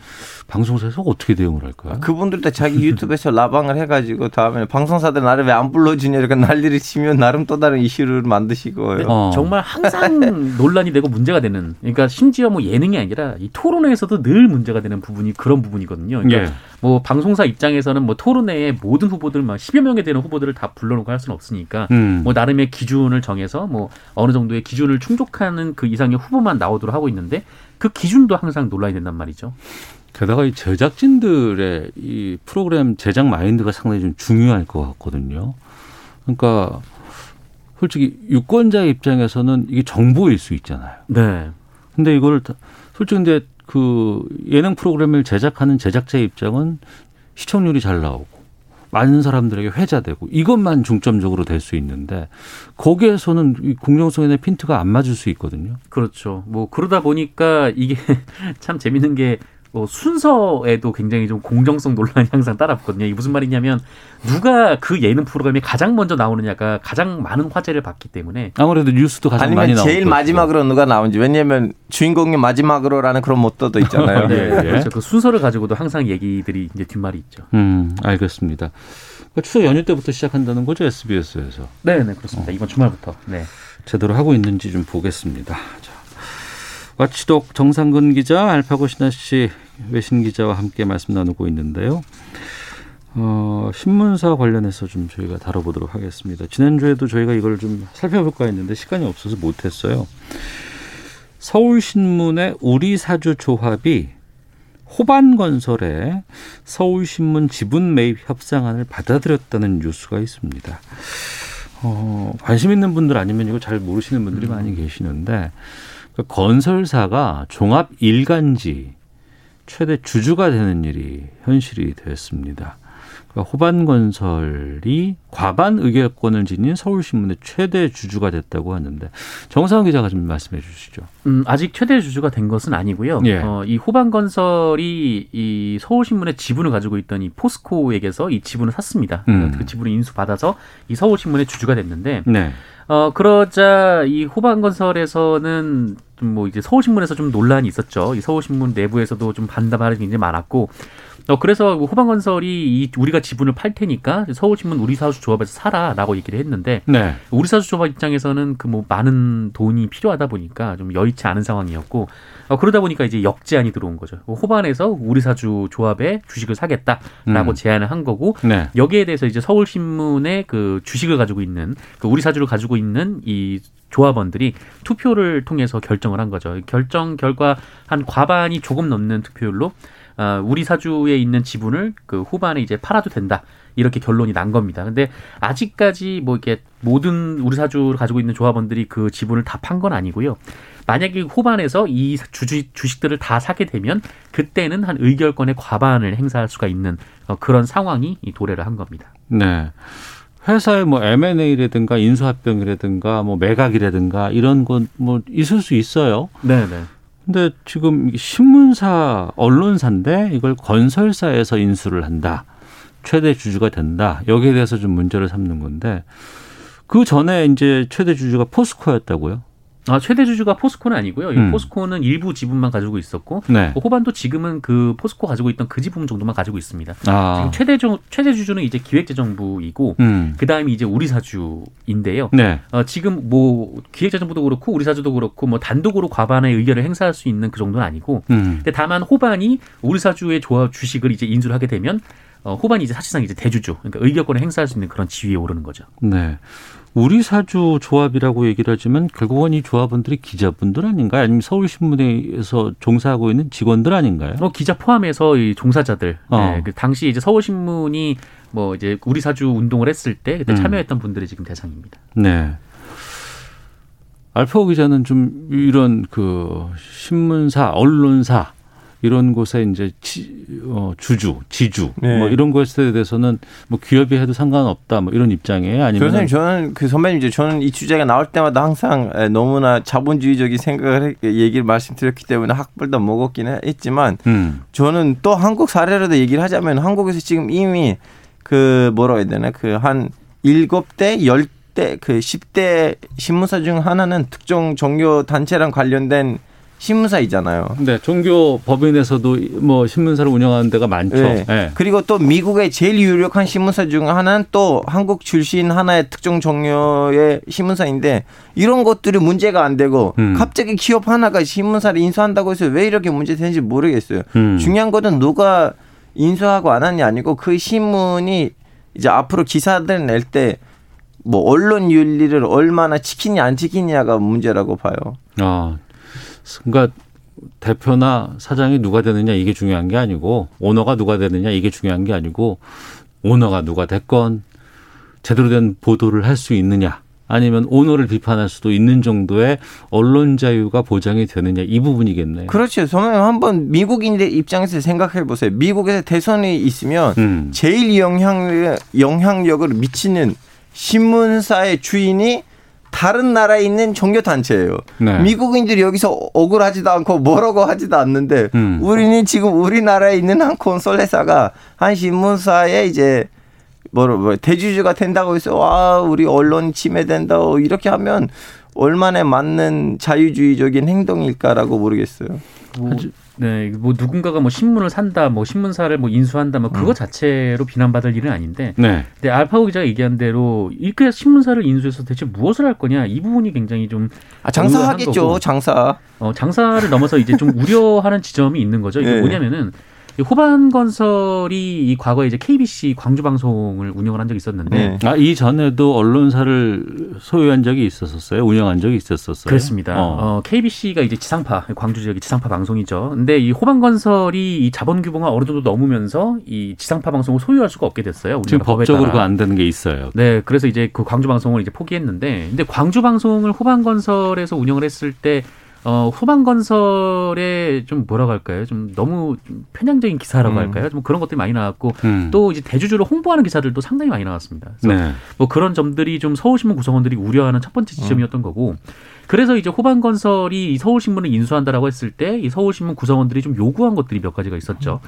Speaker 3: 방송사에서 어떻게 대응을 할까요?
Speaker 6: 그분들도 자기 유튜브에서 라방을 해가지고 다음에 방송사들 나를 왜 안 불러주냐 이렇게 난리를 치면 나름 또 다른 이슈를 만드시고
Speaker 3: 어.
Speaker 7: 정말 항상 논란이 되고 문제가 되는 그러니까 심지어 뭐 예능이 아니라 이 토론회에서도 늘 문제가 되는 부분이 그런 부분이거든요. 그러니까
Speaker 3: 예.
Speaker 7: 뭐 방송사 입장에서는 뭐 토론회에 모든 후보들 막 10여 명에 되는 후보들을 다 불러놓고 할 수는 없으니까
Speaker 3: 음.
Speaker 7: 뭐 나름의 기준을 정해서 뭐 어느 정도의 기준을 충족하는 그 이상의 후보만 나오도록 하고 있는데 그 기준도 항상 논란이 된단 말이죠.
Speaker 3: 게다가 이 제작진들의 이 프로그램 제작 마인드가 상당히 좀 중요할 것 같거든요. 그러니까 솔직히 유권자 입장에서는 이게 정보일 수 있잖아요.
Speaker 7: 네.
Speaker 3: 근데 이걸 다- 솔직히 근데 그 예능 프로그램을 제작하는 제작자의 입장은 시청률이 잘 나오고 많은 사람들에게 회자되고 이것만 중점적으로 될 수 있는데 거기에서는 이 공정성에 대한 핀트가 안 맞을 수 있거든요.
Speaker 7: 그렇죠. 뭐 그러다 보니까 이게 참 재밌는 게 뭐 순서에도 굉장히 좀 공정성 논란이 항상 따라붙거든요. 이게 무슨 말이냐면 누가 그 예능 프로그램에 가장 먼저 나오느냐가 가장 많은 화제를 받기 때문에
Speaker 3: 아무래도 뉴스도 가장 많이
Speaker 6: 아니면
Speaker 3: 나오고
Speaker 6: 제일 마지막으로 누가 나온지 왜냐면 주인공이 마지막으로라는 그런 모토도 있잖아요.
Speaker 3: 네.
Speaker 7: 네, 그렇죠. 그 순서를 가지고도 항상 얘기들이 이제 뒷말이 있죠.
Speaker 3: 음, 알겠습니다. 그러니까 추석 연휴 때부터 시작한다는 거죠, SBS에서.
Speaker 7: 네, 네, 그렇습니다. 이번 주말부터. 네.
Speaker 3: 제대로 하고 있는지 좀 보겠습니다. 자, 와치독 정상근 기자, 알파고 신하 씨 외신 기자와 함께 말씀 나누고 있는데요. 어, 신문사 관련해서 좀 저희가 다뤄보도록 하겠습니다. 지난주에도 저희가 이걸 좀 살펴볼까 했는데 시간이 없어서 못했어요. 서울신문의 우리 사주 조합이 호반건설에 서울신문 지분 매입 협상안을 받아들였다는 뉴스가 있습니다. 어, 관심 있는 분들 아니면 이거 잘 모르시는 분들이 많이 계시는데 그 건설사가 종합 일간지 최대 주주가 되는 일이 현실이 되었습니다. 그러니까 호반건설이 과반 의결권을 지닌 서울신문의 최대 주주가 됐다고 하는데 정상훈 기자가 좀 말씀해 주시죠.
Speaker 7: 음, 아직 최대 주주가 된 것은 아니고요.
Speaker 3: 예.
Speaker 7: 어, 이 호반건설이 이 서울신문의 지분을 가지고 있던 이 포스코에게서 이 지분을 샀습니다.
Speaker 3: 음.
Speaker 7: 그 지분을 인수받아서 이 서울신문의 주주가 됐는데
Speaker 3: 네.
Speaker 7: 어, 그러자 이 호반건설에서는 좀뭐 이제 서울신문에서 좀 논란이 있었죠. 이 서울신문 내부에서도 좀 반대말이 굉장히 많았고, 어, 그래서 호반건설이 이 우리가 지분을 팔 테니까 서울신문 우리사주조합에서 사라라고 얘기를 했는데,
Speaker 3: 네.
Speaker 7: 우리사주조합 입장에서는 그 뭐 많은 돈이 필요하다 보니까 좀 여의치 않은 상황이었고, 어, 그러다 보니까 이제 역제안이 들어온 거죠. 호반에서 우리 사주 조합의 주식을 사겠다라고
Speaker 3: 음.
Speaker 7: 제안을 한 거고,
Speaker 3: 네.
Speaker 7: 여기에 대해서 이제 서울신문의 그 주식을 가지고 있는 그 우리 사주를 가지고 있는 이 조합원들이 투표를 통해서 결정을 한 거죠. 결정 결과 한 과반이 조금 넘는 투표율로 어, 우리 사주에 있는 지분을 그 후반에 이제 팔아도 된다. 이렇게 결론이 난 겁니다. 근데 아직까지 뭐 이렇게 모든 우리 사주를 가지고 있는 조합원들이 그 지분을 다 판 건 아니고요. 만약에 후반에서 이 주식들을 다 사게 되면 그때는 한 의결권의 과반을 행사할 수가 있는 어, 그런 상황이 이 도래를 한 겁니다.
Speaker 3: 네. 회사의 뭐 M&A라든가 인수합병이라든가 뭐 매각이라든가 이런 건 뭐 있을 수 있어요.
Speaker 7: 네, 네.
Speaker 3: 근데 지금 신문사 언론사인데 이걸 건설사에서 인수를 한다. 최대 주주가 된다. 여기에 대해서 좀 문제를 삼는 건데 그 전에 이제 최대 주주가 포스코였다고요.
Speaker 7: 아, 최대 주주가 포스코는 아니고요. 이
Speaker 3: 음.
Speaker 7: 포스코는 일부 지분만 가지고 있었고
Speaker 3: 네.
Speaker 7: 뭐 호반도 지금은 그 포스코 가지고 있던 그 지분 정도만 가지고 있습니다.
Speaker 3: 아.
Speaker 7: 지금 최대 주, 최대 주주는 이제 기획재정부이고
Speaker 3: 음.
Speaker 7: 그 다음이 이제 우리 사주인데요.
Speaker 3: 네.
Speaker 7: 어, 지금 뭐 기획재정부도 그렇고 우리 사주도 그렇고 뭐 단독으로 과반의 의결을 행사할 수 있는 그 정도는 아니고
Speaker 3: 음.
Speaker 7: 근데 다만 호반이 우리 사주의 조합 주식을 이제 인수를 하게 되면 어, 호반이 이제 사실상 이제 대주주 그러니까 의결권을 행사할 수 있는 그런 지위에 오르는 거죠.
Speaker 3: 네. 우리 사주 조합이라고 얘기를 하지만 결국은 이 조합원들이 기자분들 아닌가요? 아니면 서울신문에서 종사하고 있는 직원들 아닌가요?
Speaker 7: 어, 기자 포함해서 이 종사자들.
Speaker 3: 어.
Speaker 7: 네, 그 당시 이제 서울신문이 뭐 이제 우리 사주 운동을 했을 때 그때
Speaker 3: 음.
Speaker 7: 참여했던 분들이 지금 대상입니다.
Speaker 3: 네. 알파고 기자는 좀 이런 그 신문사, 언론사 이런 곳에 이제 지, 어, 주주, 지주
Speaker 6: 네.
Speaker 3: 뭐 이런 것에 대해서는 뭐 기업이 해도 상관없다 뭐 이런 입장이에요. 아니면
Speaker 6: 선생님 저는 그 선배님 이제 저는 이 주제가 나올 때마다 항상 에, 너무나 자본주의적인 생각을 해- 얘기를 말씀드렸기 때문에 학벌도 먹었긴 했지만
Speaker 3: 음.
Speaker 6: 저는 또 한국 사례로도 얘기를 하자면 한국에서 지금 이미 그 뭐라고 해야 되나 그 한 일곱 대열 10대 그 10대 신문사 중 하나는 특정 종교 단체랑 관련된 신문사이잖아요.
Speaker 3: 네, 종교 법인에서도 뭐 신문사를 운영하는 데가 많죠.
Speaker 6: 네.
Speaker 3: 네.
Speaker 6: 그리고 또 미국의 제일 유력한 신문사 중 하나는 또 한국 출신 하나의 특정 종교의 신문사인데 이런 것들이 문제가 안 되고
Speaker 3: 음.
Speaker 6: 갑자기 기업 하나가 신문사를 인수한다고 해서 왜 이렇게 문제 되는지 모르겠어요.
Speaker 3: 음.
Speaker 6: 중요한 것은 누가 인수하고 안 하냐 아니고 그 신문이 이제 앞으로 기사들 낼 때 뭐 언론 윤리를 얼마나 지키냐 안 지키냐가 문제라고 봐요.
Speaker 3: 아, 그러니까 대표나 사장이 누가 되느냐 이게 중요한 게 아니고 오너가 누가 되느냐 이게 중요한 게 아니고 오너가 누가 됐건 제대로 된 보도를 할 수 있느냐 아니면 오너를 비판할 수도 있는 정도의 언론 자유가 보장이 되느냐 이 부분이겠네요.
Speaker 6: 그렇죠. 저는 한번 미국인들 입장에서 생각해 보세요. 미국에서 대선이 있으면
Speaker 3: 음.
Speaker 6: 제일 영향 영향력을 미치는 신문사의 주인이 다른 나라에 있는 종교 단체예요.
Speaker 3: 네.
Speaker 6: 미국인들이 여기서 억울하지도 않고 뭐라고 하지도 않는데
Speaker 3: 음.
Speaker 6: 우리는 지금 우리나라에 있는 한 콘솔레사가 한 신문사에 이제 뭐로 뭐 대주주가 된다고 해서 와 우리 언론 침해된다 이렇게 하면 얼마나 맞는 자유주의적인 행동일까라고 모르겠어요.
Speaker 7: 뭐, 네, 뭐 누군가가 뭐 신문을 산다, 뭐 신문사를 뭐 인수한다, 뭐 그거 자체로 비난받을 일은 아닌데,
Speaker 3: 네.
Speaker 7: 근데 알파고 기자가 얘기한 대로 이렇게 신문사를 인수해서 대체 무엇을 할 거냐 이 부분이 굉장히 좀
Speaker 6: 아, 장사하겠죠. 장사.
Speaker 7: 어, 장사를 넘어서 이제 좀 우려하는 지점이 있는 거죠. 이게
Speaker 6: 네.
Speaker 7: 뭐냐면은 이 호반 건설이 이 과거에 이제 KBC 광주 방송을 운영을 한 적이 있었는데
Speaker 6: 네.
Speaker 3: 아, 이전에도 언론사를 소유한 적이 있었었어요. 운영한 적이 있었었어요.
Speaker 7: 그렇습니다.
Speaker 3: 어.
Speaker 7: 어. KBC가 이제 지상파 광주 지역의 지상파 방송이죠. 근데 이 호반 건설이 이 자본 규모가 어느 정도 넘으면서 이 지상파 방송을 소유할 수가 없게 됐어요.
Speaker 3: 지금 법적으로 안 되는 게 있어요.
Speaker 7: 네, 그래서 이제 그 광주 방송을 이제 포기했는데, 근데 광주 방송을 호반 건설에서 운영을 했을 때, 어, 호반건설에 좀 뭐라고 할까요? 좀 너무 좀 편향적인 기사라고
Speaker 6: 음.
Speaker 7: 할까요? 좀 그런 것들이 많이 나왔고,
Speaker 3: 음.
Speaker 7: 또 이제 대주주를 홍보하는 기사들도 상당히 많이 나왔습니다. 그래서
Speaker 3: 네.
Speaker 7: 뭐 그런 점들이 좀 서울신문 구성원들이 우려하는 첫 번째 지점이었던 거고, 그래서 이제 호반 건설이 이 서울신문을 인수한다라고 했을 때, 이 서울신문 구성원들이 좀 요구한 것들이 몇 가지가 있었죠.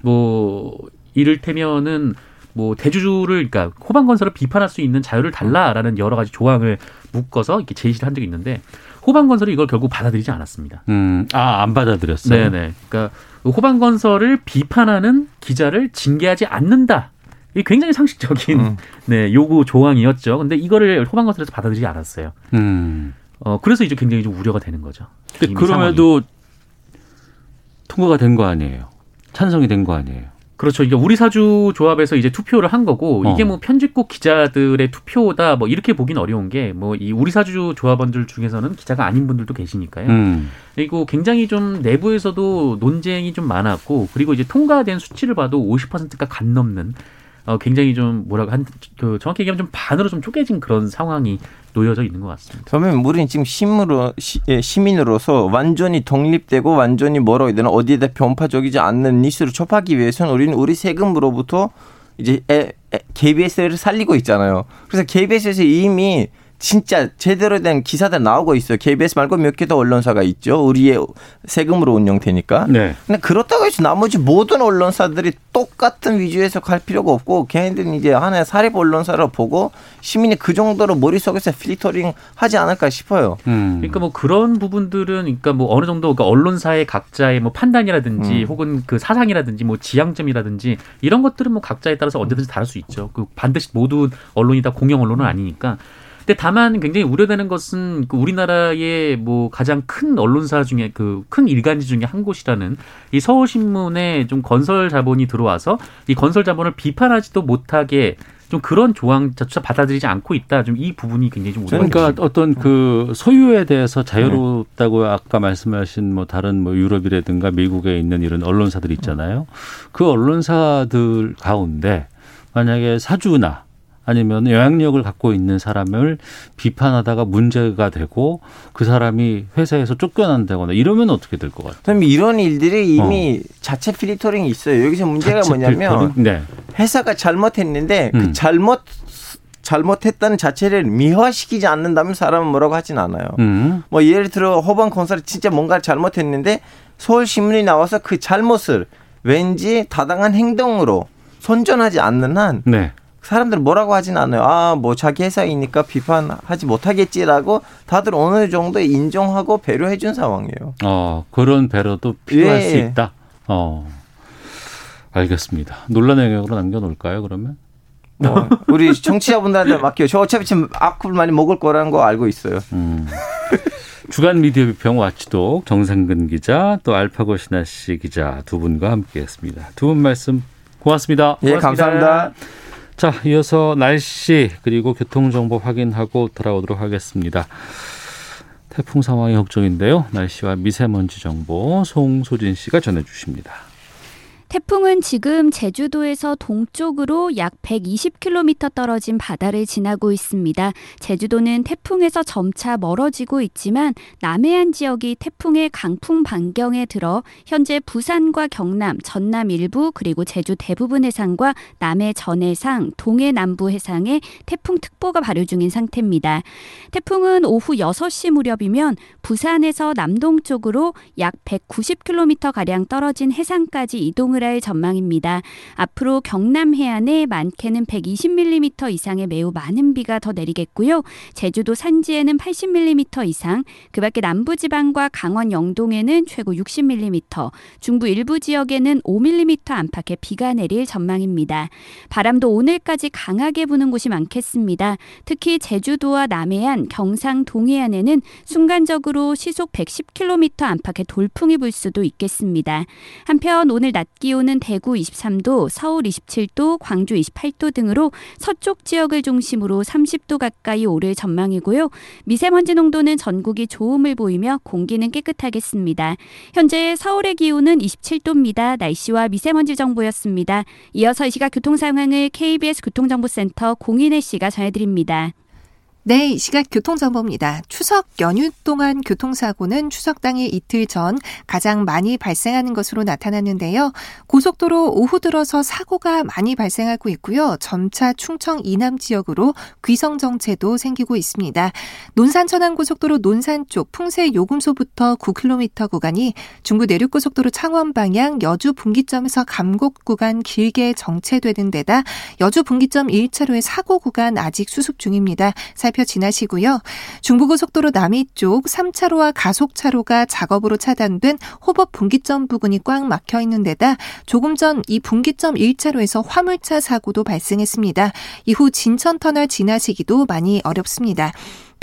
Speaker 7: 뭐, 이를테면은, 뭐 대주주를 그러니까 호반 건설을 비판할 수 있는 자유를 달라라는 여러 가지 조항을 묶어서 이렇게 제시를 한 적이 있는데 호반건설이 이걸 결국 받아들이지 않았습니다.
Speaker 3: 음, 아, 안 받아들였어요.
Speaker 7: 네네. 그러니까 호반건설을 비판하는 기자를 징계하지 않는다. 이게 굉장히 상식적인
Speaker 6: 음.
Speaker 7: 네 요구 조항이었죠. 근데 이거를 호반건설에서 받아들이지 않았어요.
Speaker 3: 음.
Speaker 7: 어 그래서 이제 굉장히 좀 우려가 되는 거죠.
Speaker 3: 그럼에도 통과가 된 거 아니에요. 찬성이 된 거 아니에요.
Speaker 7: 그렇죠. 이게 우리 사주 조합에서 이제 투표를 한 거고 이게
Speaker 3: 어.
Speaker 7: 뭐 편집국 기자들의 투표다 뭐 이렇게 보긴 어려운 게 뭐 이 우리 사주 조합원들 중에서는 기자가 아닌 분들도 계시니까요.
Speaker 3: 음.
Speaker 7: 그리고 굉장히 좀 내부에서도 논쟁이 좀 많았고 그리고 이제 통과된 수치를 봐도 50%가 간 넘는 어 굉장히 좀 뭐라고 한 그 정확히 얘기하면 좀 반으로 좀 쪼개진 그런 상황이 놓여져 있는 것 같습니다.
Speaker 6: 그러면 우리는 지금 시민으로, 시, 예, 시민으로서 완전히 독립되고 완전히 뭐라고 해야 되나 어디에다 변파적이지 않는 뉴스를 접하기 위해서는 우리는 우리 세금으로부터 이제 에, 에, KBS를 살리고 있잖아요. 그래서 KBS에서 이미 진짜 제대로 된 기사들 나오고 있어요. KBS 말고 몇 개 더 언론사가 있죠. 우리의 세금으로 운영되니까.
Speaker 3: 네.
Speaker 6: 근데 그렇다고 해서 나머지 모든 언론사들이 똑같은 위주에서 갈 필요가 없고 걔네들은 이제 하나의 사립 언론사를 보고 시민이 그 정도로 머릿속에서 필터링 하지 않을까 싶어요.
Speaker 3: 음.
Speaker 7: 그러니까 뭐 그런 부분들은 그러니까 뭐 어느 정도 그러니까 언론사의 각자의 뭐 판단이라든지
Speaker 6: 음.
Speaker 7: 혹은 그 사상이라든지 뭐 지향점이라든지 이런 것들은 뭐 각자에 따라서 언제든지 다를 수 있죠. 그 반드시 모든 언론이 다 공영 언론은 아니니까. 근데 다만 굉장히 우려되는 것은 그 우리나라의 뭐 가장 큰 언론사 중에 그 큰 일간지 중에 한 곳이라는 이 서울신문에 좀 건설 자본이 들어와서 이 건설 자본을 비판하지도 못하게 좀 그런 조항조차 받아들이지 않고 있다. 좀 이 부분이 굉장히 좀
Speaker 3: 그러니까 어떤 그 소유에 대해서 자유롭다고 아까 말씀하신 뭐 다른 뭐 유럽이라든가 미국에 있는 이런 언론사들 있잖아요. 그 언론사들 가운데 만약에 사주나 아니면 영향력을 갖고 있는 사람을 비판하다가 문제가 되고 그 사람이 회사에서 쫓겨난다거나 이러면 어떻게 될 것 같아요?
Speaker 6: 그럼 이런 일들이 이미 자체 필터링이 있어요. 여기서 문제가 뭐냐면?
Speaker 3: 네.
Speaker 6: 회사가 잘못했는데 그
Speaker 3: 음.
Speaker 6: 잘못 잘못했다는 자체를 미화시키지 않는다면 사람은 뭐라고 하진 않아요.
Speaker 3: 음.
Speaker 6: 뭐 예를 들어 호반 건설이 진짜 뭔가를 잘못했는데 서울 신문이 나와서 그 잘못을 왠지 타당한 행동으로 선전하지 않는 한
Speaker 3: 네.
Speaker 6: 사람들은 뭐라고 하진 않아요. 아, 뭐 자기 회사이니까 비판하지 못하겠지라고 다들 어느 정도 인정하고 배려해 준 상황이에요.
Speaker 3: 어, 그런 배려도 필요할
Speaker 6: 예.
Speaker 3: 수 있다. 어. 알겠습니다. 논란의 영역으로 남겨 놓을까요, 그러면?
Speaker 6: 뭐 우리 청취자분들한테 맡겨요. 저 어차피 지금 악플 많이 먹을 거라는 거 알고 있어요.
Speaker 3: 음. 주간 미디어 비평 와치독 정상근 기자 또 알파고 신하 씨 기자 두 분과 함께했습니다. 두 분 말씀 고맙습니다.
Speaker 6: 예, 감사합니다.
Speaker 3: 자, 이어서 날씨 그리고 교통 정보 확인하고 돌아오도록 하겠습니다. 태풍 상황이 걱정인데요. 날씨와 미세먼지 정보 송소진 씨가 전해 주십니다.
Speaker 8: 태풍은 지금 제주도에서 동쪽으로 약 120km 떨어진 바다를 지나고 있습니다. 제주도는 태풍에서 점차 멀어지고 있지만 남해안 지역이 태풍의 강풍 반경에 들어 현재 부산과 경남, 전남 일부 그리고 제주 대부분 해상과 남해 전 해상, 동해 남부 해상에 태풍 특보가 발효 중인 상태입니다. 태풍은 오후 6시 무렵이면 부산에서 남동쪽으로 약 190km 가량 떨어진 해상까지 이동을 할 전망입니다. 앞으로 경남 해안에 많게는 120mm 이상의 매우 많은 비가 더 내리겠고요. 제주도 산지에는 80mm 이상, 그 밖에 남부지방과 강원 영동에는 최고 60mm, 중부 일부 지역에는 5mm 안팎의 비가 내릴 전망입니다. 바람도 오늘까지 강하게 부는 곳이 많겠습니다. 특히 제주도와 남해안, 경상 동해안에는 순간적으로 시속 110km 안팎의 돌풍이 불 수도 있겠습니다. 한편 오늘 낮 기온 은 대구 23도, 서울 27도, 광주 28도 등으로 서쪽 지역을 중심으로 30도 가까이 오를 전망이고요. 미세먼지 농도는 전국이 좋음을 보이며 공기는 깨끗하겠습니다. 현재 서울의 기온은 27도입니다. 날씨와 미세먼지 정보였습니다. 이어서 이 시각 교통 상황을 KBS 교통정보센터 공인혜 씨가 전해드립니다.
Speaker 9: 네, 이 시각 교통정보입니다. 추석 연휴 동안 교통사고는 추석 당일 이틀 전 가장 많이 발생하는 것으로 나타났는데요. 고속도로 오후 들어서 사고가 많이 발생하고 있고요. 점차 충청 이남 지역으로 귀성 정체도 생기고 있습니다. 논산 천안 고속도로 논산 쪽 풍세 요금소부터 9km 구간이 중부 내륙 고속도로 창원 방향 여주 분기점에서 감곡 구간 길게 정체되는 데다 여주 분기점 1차로의 사고 구간 아직 수습 중입니다. 살펴 지나시고요. 중부고속도로 남이 쪽 3차로와 가속차로가 작업으로 차단된 호법 분기점 부근이 꽉 막혀 있는 데다 조금 전 이 분기점 1차로에서 화물차 사고도 발생했습니다. 이후 진천터널 지나시기도 많이 어렵습니다.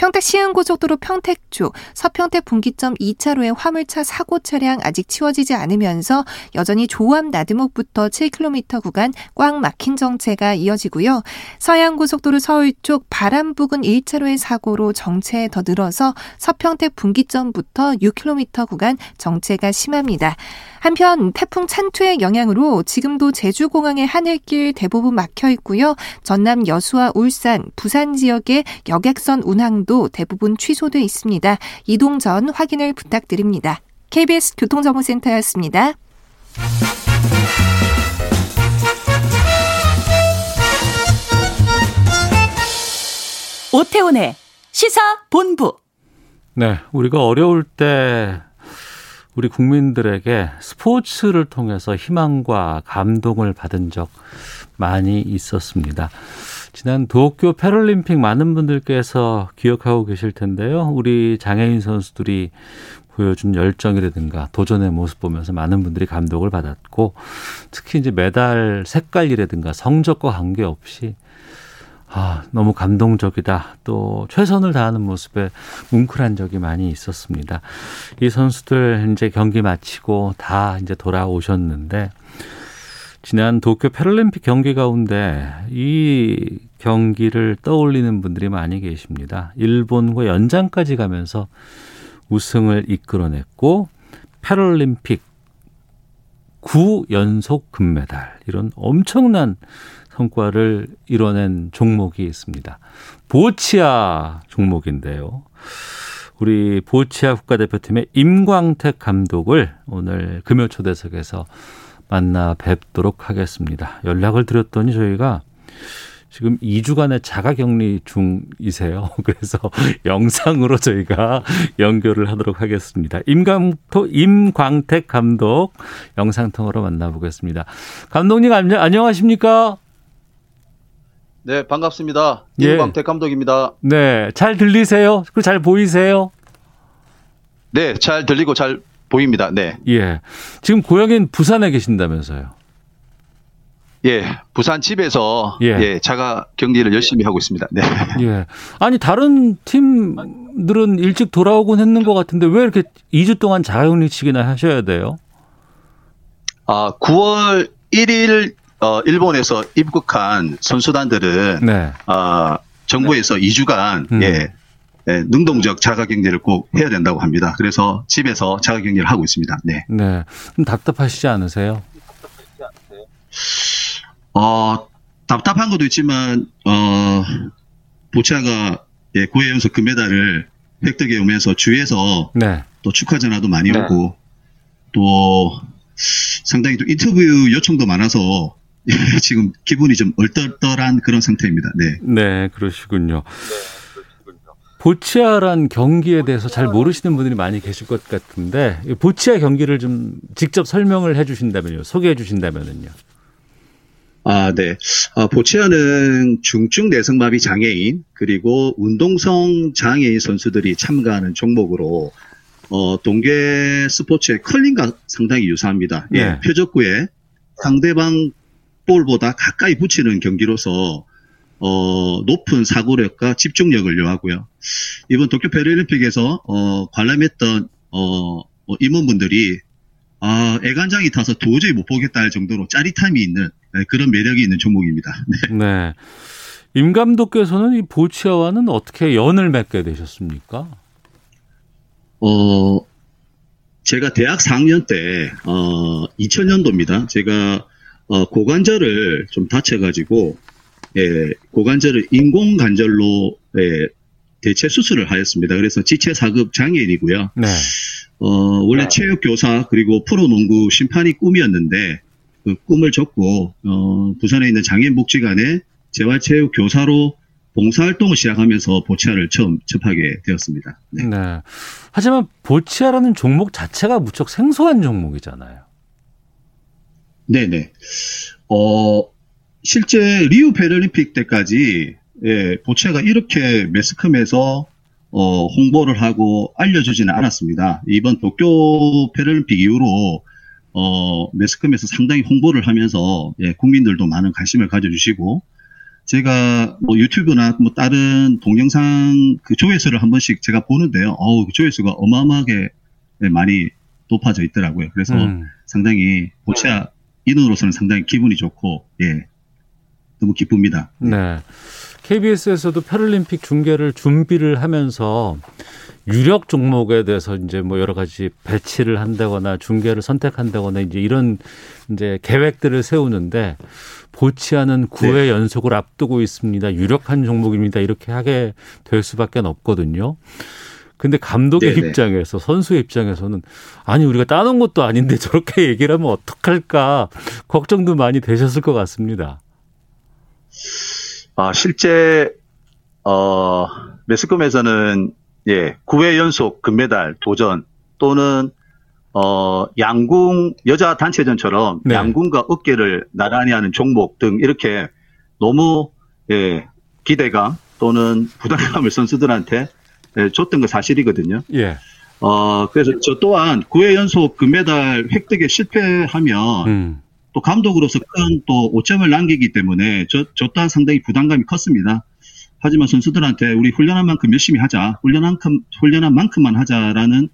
Speaker 9: 평택 시흥고속도로 평택 쪽 서평택 분기점 2차로의 화물차 사고 차량 아직 치워지지 않으면서 여전히 조암 나드목부터 7km 구간 꽉 막힌 정체가 이어지고요. 서해안고속도로 서울 쪽 바람 부근 1차로의 사고로 정체 더 늘어서 서평택 분기점부터 6km 구간 정체가 심합니다. 한편 태풍 찬투의 영향으로 지금도 제주공항의 하늘길 대부분 막혀 있고요. 전남 여수와 울산, 부산 지역의 여객선 운항도 대부분 취소돼 있습니다. 이동 전 확인을 부탁드립니다. KBS 교통정보센터였습니다.
Speaker 10: 오태훈의 시사 본부.
Speaker 3: 네, 우리가 어려울 때 우리 국민들에게 스포츠를 통해서 희망과 감동을 받은 적 많이 있었습니다. 지난 도쿄 패럴림픽 많은 분들께서 기억하고 계실 텐데요. 우리 장애인 선수들이 보여준 열정이라든가 도전의 모습 보면서 많은 분들이 감동을 받았고 특히 이제 메달 색깔이라든가 성적과 관계없이 아, 너무 감동적이다. 또 최선을 다하는 모습에 뭉클한 적이 많이 있었습니다. 이 선수들 이제 경기 마치고 다 이제 돌아오셨는데 지난 도쿄 패럴림픽 경기 가운데 이 경기를 떠올리는 분들이 많이 계십니다. 일본과 연장까지 가면서 우승을 이끌어냈고 패럴림픽 9연속 금메달 이런 엄청난 성과를 이뤄낸 종목이 있습니다. 보치아 종목인데요. 우리 보치아 국가대표팀의 임광택 감독을 오늘 금요 초대석에서 만나 뵙도록 하겠습니다. 연락을 드렸더니 저희가 지금 2주간의 자가 격리 중이세요. 그래서 영상으로 저희가 연결을 하도록 하겠습니다. 임광토, 임광택 감독 영상통화로 만나보겠습니다. 감독님 안녕하십니까?
Speaker 11: 네, 반갑습니다.
Speaker 3: 예.
Speaker 11: 임광택 감독입니다.
Speaker 3: 네, 잘 들리세요? 그리고 잘 보이세요?
Speaker 11: 네, 잘 들리고 잘 보입니다. 네.
Speaker 3: 예. 지금 고향인 부산에 계신다면서요?
Speaker 11: 예, 부산 집에서
Speaker 3: 예.
Speaker 11: 예, 자가 격리를 열심히 하고 있습니다. 네.
Speaker 3: 예. 아니 다른 팀들은 일찍 돌아오곤 했는 것 같은데 왜 이렇게 2주 동안 자가 격리치기나 하셔야 돼요?
Speaker 11: 아, 9월 1일 어, 일본에서 입국한 선수단들은
Speaker 3: 네.
Speaker 11: 아, 정부에서 2주간
Speaker 3: 음.
Speaker 11: 예, 예, 능동적 자가격리를 꼭 해야 된다고 합니다. 그래서 집에서 자가격리를 하고 있습니다. 네.
Speaker 3: 네. 좀 답답하시지 않으세요?
Speaker 11: 어, 답답한 것도 있지만, 어, 보치아가 예, 9회 연속 금메달을 획득해 오면서 주위에서
Speaker 3: 네.
Speaker 11: 또 축하 전화도 많이
Speaker 3: 네.
Speaker 11: 오고, 또 상당히 또 인터뷰 요청도 많아서 예, 지금 기분이 좀 얼떨떨한 그런 상태입니다. 네.
Speaker 3: 네, 그러시군요. 보치아란 경기에 대해서 잘 모르시는 분들이 많이 계실 것 같은데 이 보치아 경기를 좀 직접 설명을 해주신다면요, 소개해 주신다면은요.
Speaker 11: 아, 네. 아, 보치아는 중증 내성마비 장애인 그리고 운동성 장애인 선수들이 참가하는 종목으로 어, 동계 스포츠의 컬링과 상당히 유사합니다. 예,
Speaker 3: 네.
Speaker 11: 표적구에 상대방 볼보다 가까이 붙이는 경기로서 어, 높은 사고력과 집중력을 요하고요. 이번 도쿄 패럴림픽에서 어, 관람했던 어, 뭐 임원분들이 아, 애간장이 타서 도저히 못 보겠다 할 정도로 짜릿함이 있는 네, 그런 매력이 있는 종목입니다. 네.
Speaker 3: 네. 임 감독께서는 이 보치아와는 어떻게 연을 맺게 되셨습니까?
Speaker 11: 어, 제가 대학 4학년 때, 어, 2000년도입니다. 제가, 어, 고관절을 좀 다쳐가지고, 예, 고관절을 인공관절로, 예, 대체 수술을 하였습니다. 그래서 지체 사급 장애인이고요.
Speaker 3: 네.
Speaker 11: 어, 원래 체육 교사 그리고 프로 농구 심판이 꿈이었는데 그 꿈을 접고 어, 부산에 있는 장애인 복지관에 재활 체육 교사로 봉사활동을 시작하면서 보치아를 처음 접하게 되었습니다.
Speaker 3: 네. 하지만 보치아라는 종목 자체가 무척 생소한 종목이잖아요.
Speaker 11: 네네. 어, 실제 리우 패럴림픽 때까지 예, 보치아가 이렇게 매스컴에서 어, 홍보를 하고 알려주지는 않았습니다. 이번 도쿄 패럴림픽 이후로 어, 매스컴에서 상당히 홍보를 하면서 예, 국민들도 많은 관심을 가져주시고 제가 뭐 유튜브나 뭐 다른 동영상 그 조회수를 한 번씩 제가 보는데요. 어우, 그 조회수가 어마어마하게 예, 많이 높아져 있더라고요. 그래서
Speaker 3: 음.
Speaker 11: 상당히 보치아 인원으로서는 상당히 기분이 좋고 예, 너무 기쁩니다.
Speaker 3: 네. KBS에서도 패럴림픽 중계를 준비를 하면서 유력 종목에 대해서 이제 뭐 여러 가지 배치를 한다거나 중계를 선택한다거나 이제 이런 이제 계획들을 세우는데 보치아는 9회 연속을 앞두고 있습니다. 유력한 종목입니다. 이렇게 하게 될 수밖에 없거든요. 근데 감독의
Speaker 11: 네네.
Speaker 3: 입장에서 선수의 입장에서는 아니 우리가 따놓은 것도 아닌데 저렇게 얘기를 하면 어떡할까 걱정도 많이 되셨을 것 같습니다.
Speaker 11: 아, 실제, 어, 매스컴에서는, 예, 9회 연속 금메달 도전 또는, 어, 양궁, 여자 단체전처럼
Speaker 3: 네.
Speaker 11: 양궁과 어깨를 나란히 하는 종목 등 이렇게 너무, 예, 기대감 또는 부담감을 선수들한테 예, 줬던 거 사실이거든요.
Speaker 3: 예.
Speaker 11: 어, 그래서 저 또한 9회 연속 금메달 획득에 실패하면
Speaker 3: 음.
Speaker 11: 또 감독으로서 큰 또 오점을 남기기 때문에 저, 저 또한 상당히 부담감이 컸습니다. 하지만 선수들한테 우리 훈련한 만큼 열심히 하자, 훈련한, 큼- 훈련한 만큼만 하자라는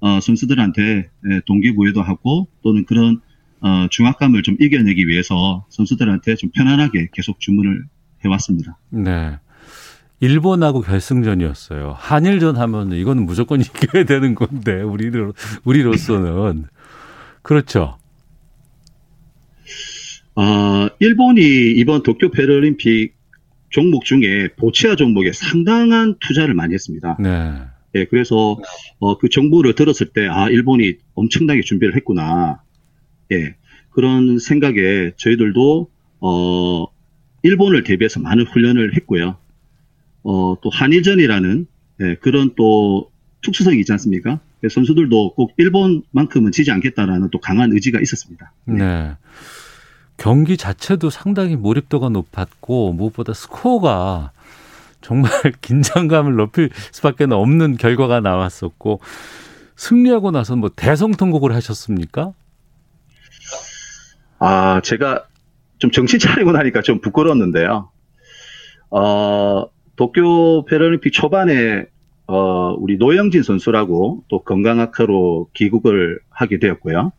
Speaker 11: 어, 선수들한테 예, 동기부여도 하고 또는 그런 어, 중압감을 좀 이겨내기 위해서 선수들한테 좀 편안하게 계속 주문을 해왔습니다.
Speaker 3: 네. 일본하고 결승전이었어요. 한일전 하면 이거는 무조건 이겨야 되는 건데 우리로 우리로서는 그렇죠.
Speaker 11: 어, 일본이 이번 도쿄 패럴림픽 종목 중에 보치아 종목에 상당한 투자를 많이 했습니다.
Speaker 3: 네.
Speaker 11: 예, 그래서 어, 그 정보를 들었을 때 아 일본이 엄청나게 준비를 했구나. 예, 그런 생각에 저희들도 어 일본을 대비해서 많은 훈련을 했고요. 어 또 한일전이라는 예, 그런 또 특수성이 있지 않습니까? 그래서 선수들도 꼭 일본만큼은 지지 않겠다라는 또 강한 의지가 있었습니다.
Speaker 3: 네. 경기 자체도 상당히 몰입도가 높았고 무엇보다 스코어가 정말 긴장감을 높일 수밖에 없는 결과가 나왔었고 승리하고 나서 뭐 대성통곡을 하셨습니까?
Speaker 11: 아, 제가 좀 정신 차리고 나니까 좀 부끄러웠는데요. 어, 도쿄 패럴림픽 초반에 어, 우리 노영진 선수라고 또 건강학회로 귀국을 하게 되었고요.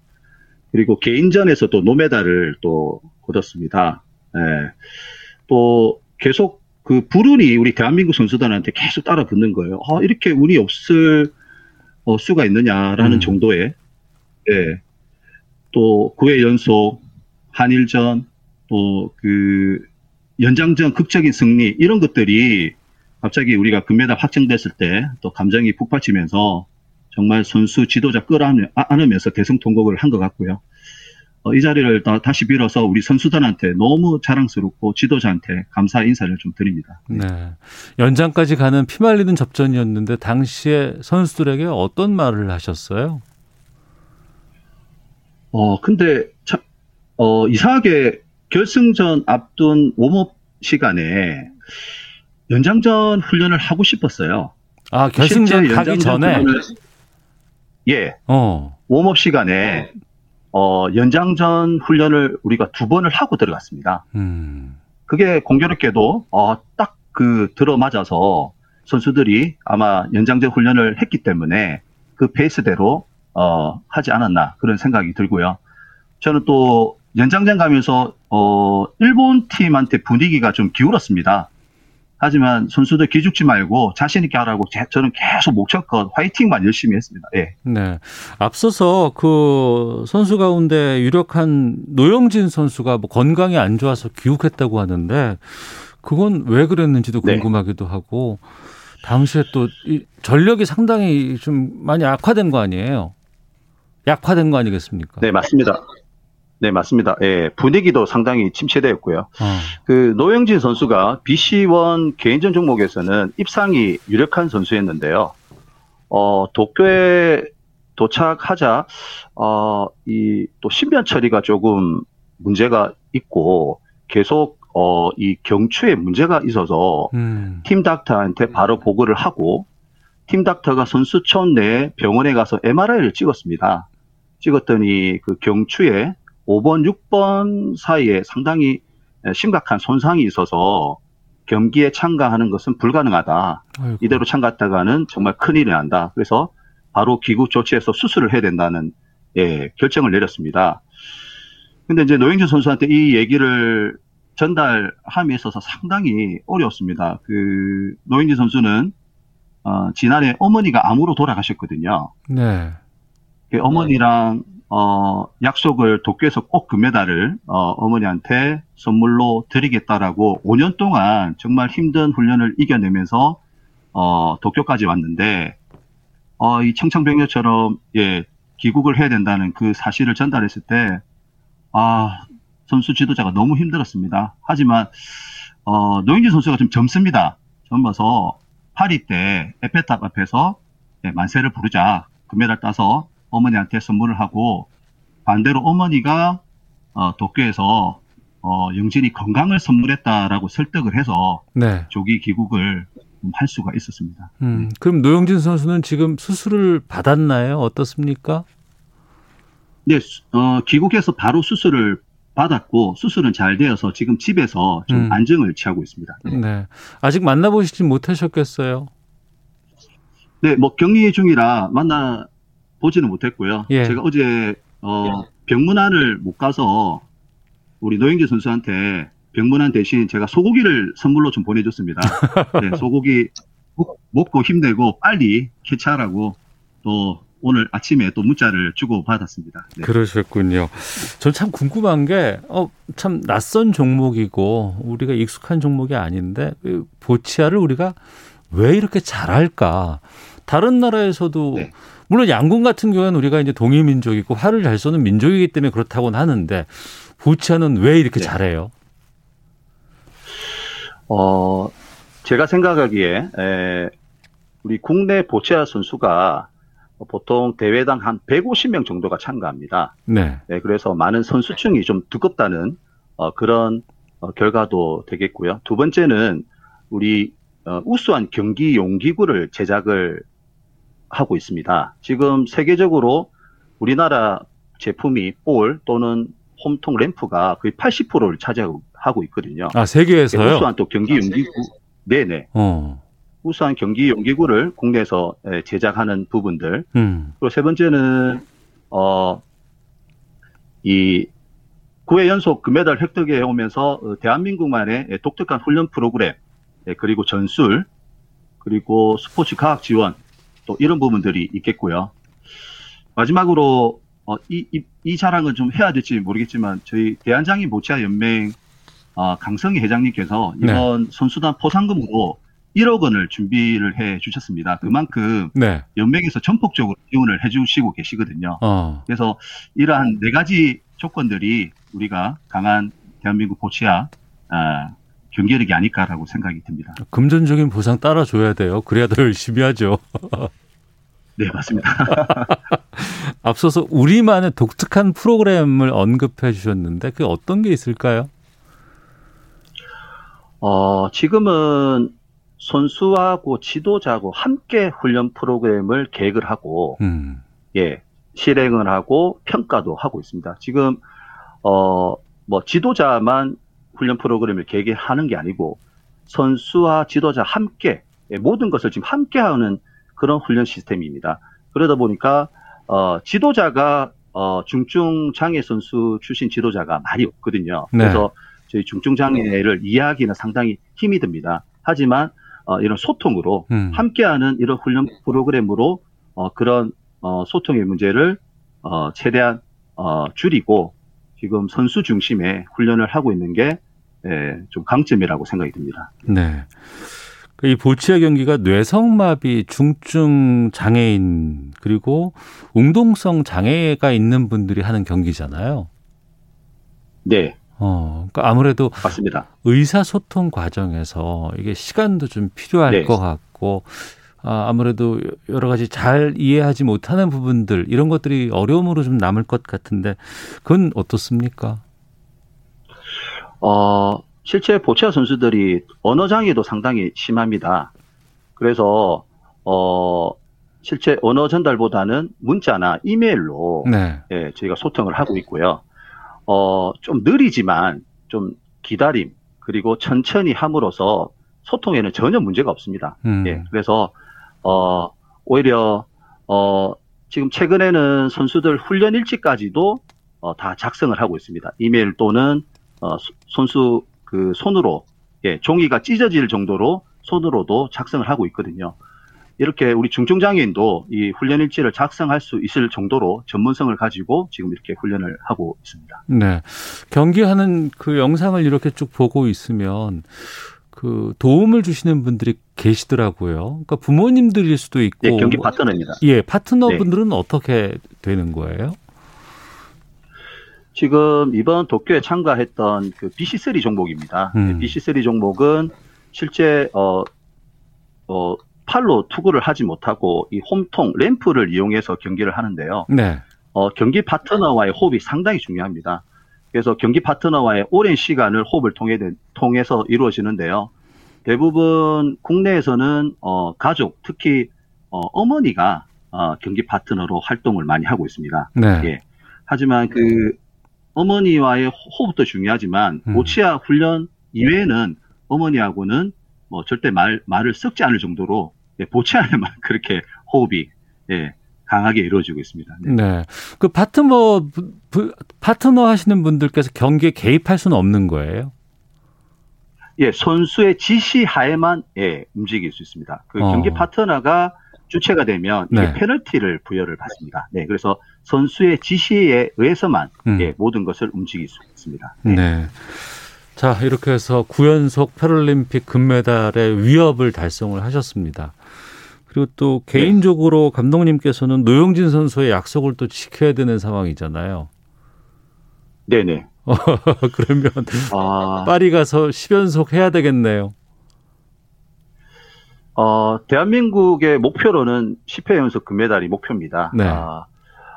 Speaker 11: 그리고 개인전에서 또 노메달을 또 얻었습니다. 예. 또 계속 그 불운이 우리 대한민국 선수단한테 계속 따라 붙는 거예요. 아, 이렇게 운이 없을 어, 수가 있느냐라는
Speaker 3: 음.
Speaker 11: 정도의 예. 또 9회 연속 한일전 또 그 연장전 극적인 승리 이런 것들이 갑자기 우리가 금메달 확정됐을 때 또 감정이 북받치면서 정말 선수 지도자 끌어안으면서 대승 통곡을 한 것 같고요. 어, 이 자리를 다, 다시 빌어서 우리 선수단한테 너무 자랑스럽고 지도자한테 감사 인사를 좀 드립니다.
Speaker 3: 네. 연장까지 가는 피말리는 접전이었는데 당시에 선수들에게 어떤 말을 하셨어요?
Speaker 11: 어, 근데 참, 어, 이상하게 결승전 앞둔 웜업 시간에 연장전 훈련을 하고 싶었어요.
Speaker 3: 아, 결승전 가기 전에?
Speaker 11: 훈련을- 예.
Speaker 3: 어.
Speaker 11: 웜업 시간에 어, 연장전 훈련을 우리가 두 번을 하고 들어갔습니다.
Speaker 3: 음.
Speaker 11: 그게 공교롭게도 어, 딱 그 들어맞아서 선수들이 아마 연장전 훈련을 했기 때문에 그 페이스대로 어, 하지 않았나 그런 생각이 들고요. 저는 또 연장전 가면서 어, 일본 팀한테 분위기가 좀 기울었습니다. 하지만 선수들 기죽지 말고 자신 있게 하라고 제- 저는 계속 목적껏 화이팅만 열심히 했습니다. 예.
Speaker 3: 네. 앞서서 그 선수 가운데 유력한 노영진 선수가 뭐 건강이 안 좋아서 귀국했다고 하는데 그건 왜 그랬는지도
Speaker 11: 네.
Speaker 3: 궁금하기도 하고 당시에 또이 전력이 상당히 좀 많이 악화된 거 아니에요? 약화된 거 아니겠습니까?
Speaker 11: 네, 맞습니다. 네, 맞습니다. 예, 분위기도 상당히 침체되었고요.
Speaker 3: 어.
Speaker 11: 그 노영진 선수가 BC1 개인전 종목에서는 입상이 유력한 선수였는데요. 어, 도쿄에 도착하자 어, 이 또 신변 처리가 조금 문제가 있고 계속 어, 이 경추에 문제가 있어서
Speaker 3: 음.
Speaker 11: 팀 닥터한테 바로 보고를 하고 팀 닥터가 선수촌 내 병원에 가서 MRI를 찍었습니다. 찍었더니 그 경추에 5번, 6번 사이에 상당히 심각한 손상이 있어서 경기에 참가하는 것은 불가능하다.
Speaker 3: 아이고.
Speaker 11: 이대로 참가했다가는 정말 큰일이 난다. 그래서 바로 귀국 조치해서 수술을 해야 된다는 예, 결정을 내렸습니다. 근데 이제 노영준 선수한테 이 얘기를 전달함에 있어서 상당히 어려웠습니다. 그 노영진 선수는 어, 지난해 어머니가 암으로 돌아가셨거든요.
Speaker 3: 네.
Speaker 11: 그 어머니랑 어, 약속을 도쿄에서 꼭 금메달을 어, 어머니한테 선물로 드리겠다라고 5년 동안 정말 힘든 훈련을 이겨내면서 어, 도쿄까지 왔는데 어, 이 청창병력처럼 예, 귀국을 해야 된다는 그 사실을 전달했을 때 아, 선수 지도자가 너무 힘들었습니다. 하지만 어, 노영진 선수가 좀 젊습니다. 젊어서 파리 때 에페탑 앞에서 예, 만세를 부르자 금메달 따서 어머니한테 선물을 하고 반대로 어머니가 어, 도쿄에서 어, 영진이 건강을 선물했다라고 설득을 해서
Speaker 3: 네.
Speaker 11: 조기 귀국을 좀할 수가 있었습니다.
Speaker 3: 음. 그럼 노영진 선수는 지금 수술을 받았나요? 어떻습니까?
Speaker 11: 네, 수- 어, 귀국해서 바로 수술을 받았고 수술은 잘 되어서 지금 집에서 좀
Speaker 3: 음.
Speaker 11: 안정을 취하고 있습니다.
Speaker 3: 네. 아직 만나보시지 못하셨겠어요.
Speaker 11: 네, 뭐 격리 중이라 만나 보지는 못했고요.
Speaker 3: 예.
Speaker 11: 제가 어제 어, 병문안을 못 가서 우리 노영기 선수한테 병문안 대신 제가 소고기를 선물로 좀 보내줬습니다. 네, 소고기 먹- 먹고 힘내고 빨리 캐치하라고 또 오늘 아침에 또 문자를 주고 받았습니다. 네.
Speaker 3: 그러셨군요. 전 참 궁금한 게, 어, 참 낯선 종목이고, 우리가 익숙한 종목이 아닌데, 이 보치아를 우리가 왜 이렇게 잘할까? 다른 나라에서도,
Speaker 11: 네.
Speaker 3: 물론 양궁 같은 경우는 우리가 이제 동이민족이고, 활을 잘 쏘는 민족이기 때문에 그렇다고는 하는데, 보치아는 왜 이렇게
Speaker 11: 네.
Speaker 3: 잘해요?
Speaker 11: 어, 제가 생각하기에, 에, 우리 국내 보치아 선수가 보통 대회당 한 150명 정도가 참가합니다.
Speaker 3: 네.
Speaker 11: 네, 그래서 많은 선수층이 좀 두껍다는 어, 그런 어, 결과도 되겠고요. 두 번째는 우리 어, 우수한 경기 용기구를 제작을 하고 있습니다. 지금 세계적으로 우리나라 제품이 볼 또는 홈통 램프가 거의 80%를 차지하고 있거든요.
Speaker 3: 아, 세계에서요?
Speaker 11: 우수한 또 경기 용기구, 네네.
Speaker 3: 어.
Speaker 11: 우수한 경기 용기구를 국내에서 예, 제작하는 부분들.
Speaker 3: 음.
Speaker 11: 그리고 세 번째는 어, 이 9회 연속 금메달 획득해 오면서 어, 대한민국만의 예, 독특한 훈련 프로그램, 예, 그리고 전술, 그리고 스포츠 과학 지원, 또 이런 부분들이 있겠고요. 마지막으로 어, 이, 이, 이 자랑은 좀 해야 될지 모르겠지만 저희 대한장인 보치아 연맹 어, 강성희 회장님께서 이번 선수단 포상금으로 1억 원을 준비를 해 주셨습니다. 그만큼
Speaker 3: 네.
Speaker 11: 연맹에서 전폭적으로 지원을 해 주시고 계시거든요.
Speaker 3: 어.
Speaker 11: 그래서 이러한 네 가지 조건들이 우리가 강한 대한민국 보치아 아, 경기력이 아닐까라고 생각이 듭니다.
Speaker 3: 금전적인 보상 따라줘야 돼요. 그래야 더 열심히 하죠.
Speaker 11: 네, 맞습니다.
Speaker 3: 앞서서 우리만의 독특한 프로그램을 언급해 주셨는데 그게 어떤 게 있을까요?
Speaker 11: 어, 지금은 선수하고 지도자하고 함께 훈련 프로그램을 계획을 하고,
Speaker 3: 음.
Speaker 11: 예, 실행을 하고 평가도 하고 있습니다. 지금, 어, 뭐, 지도자만 훈련 프로그램을 계획하는 게 아니고, 선수와 지도자 함께, 예, 모든 것을 지금 함께 하는 그런 훈련 시스템입니다. 그러다 보니까, 어, 지도자가, 어, 중증 장애 선수 출신 지도자가 많이 없거든요.
Speaker 3: 네.
Speaker 11: 그래서 저희 중증 장애를 이해하기는 상당히 힘이 듭니다. 하지만 어, 이런 소통으로
Speaker 3: 음.
Speaker 11: 함께하는 이런 훈련 프로그램으로 어, 그런 어, 소통의 문제를 어, 최대한 어, 줄이고 지금 선수 중심의 훈련을 하고 있는 게 예, 좀 강점이라고 생각이 듭니다.
Speaker 3: 네. 이 보치아 경기가 뇌성마비, 중증 장애인 그리고 운동성 장애가 있는 분들이 하는 경기잖아요.
Speaker 11: 네,
Speaker 3: 어, 그러니까 아무래도
Speaker 11: 맞습니다.
Speaker 3: 의사소통 과정에서 이게 시간도 좀 필요할
Speaker 11: 네.
Speaker 3: 것 같고 아, 아무래도 여러 가지 잘 이해하지 못하는 부분들 이런 것들이 어려움으로 좀 남을 것 같은데 그건 어떻습니까?
Speaker 11: 어, 실제 보치아 선수들이 언어 장애도 상당히 심합니다. 그래서 어, 실제 언어 전달보다는 문자나 이메일로
Speaker 3: 네.
Speaker 11: 예, 저희가 소통을 하고 있고요. 어, 좀 느리지만 좀 기다림 그리고 천천히 함으로써 소통에는 전혀 문제가 없습니다.
Speaker 3: 음.
Speaker 11: 예, 그래서 어, 오히려 어, 지금 최근에는 선수들 훈련 일지까지도 어, 다 작성을 하고 있습니다. 이메일 또는 어, 소- 선수 그 손으로 예, 종이가 찢어질 정도로 손으로도 작성을 하고 있거든요. 이렇게 우리 중증 장애인도 이 훈련 일지를 작성할 수 있을 정도로 전문성을 가지고 지금 이렇게 훈련을 하고 있습니다.
Speaker 3: 네. 경기하는 그 영상을 이렇게 쭉 보고 있으면 그 도움을 주시는 분들이 계시더라고요. 그러니까 부모님들일 수도 있고
Speaker 11: 네, 경기 파트너입니다.
Speaker 3: 예, 파트너분들은 어떻게 되는 거예요?
Speaker 11: 지금 이번 도쿄에 참가했던 그 BC3 종목입니다.
Speaker 3: 음.
Speaker 11: 네, BC3 종목은 실제 어, 어, 팔로 투구를 하지 못하고 이 홈통 램프를 이용해서 경기를 하는데요.
Speaker 3: 네.
Speaker 11: 어, 경기 파트너와의 호흡이 상당히 중요합니다. 그래서 경기 파트너와의 오랜 시간을 호흡을 통해, 통해서 이루어지는데요. 대부분 국내에서는 어, 가족, 특히 어, 어머니가 어, 경기 파트너로 활동을 많이 하고 있습니다.
Speaker 3: 네.
Speaker 11: 예. 하지만 그 어머니와의 호흡도 중요하지만
Speaker 3: 음.
Speaker 11: 모치아 훈련 이외에는 어머니하고는 뭐 절대 말 말을 섞지 않을 정도로 예, 보치아에만 그렇게 호흡이 예, 강하게 이루어지고 있습니다. 네.
Speaker 3: 네. 그 파트너 부- 부- 파트너 하시는 분들께서 경기에 개입할 수는 없는 거예요.
Speaker 11: 예, 선수의 지시 하에만 예, 움직일 수 있습니다. 그
Speaker 3: 어.
Speaker 11: 경기 파트너가 주체가 되면
Speaker 3: 네.
Speaker 11: 페널티를 부여를 받습니다. 네, 그래서 선수의 지시에 의해서만
Speaker 3: 음.
Speaker 11: 예, 모든 것을 움직일 수 있습니다.
Speaker 3: 네. 자, 이렇게 해서 9연속 패럴림픽 금메달의 위협을 달성을 하셨습니다. 그리고 또 개인적으로 감독님께서는 노영진 선수의 약속을 또 지켜야 되는 상황이잖아요.
Speaker 11: 네네.
Speaker 3: 그러면
Speaker 11: 아,
Speaker 3: 파리 가서 10연속 해야 되겠네요.
Speaker 11: 어, 대한민국의 목표로는 10회 연속 금메달이 목표입니다.
Speaker 3: 네.
Speaker 11: 아,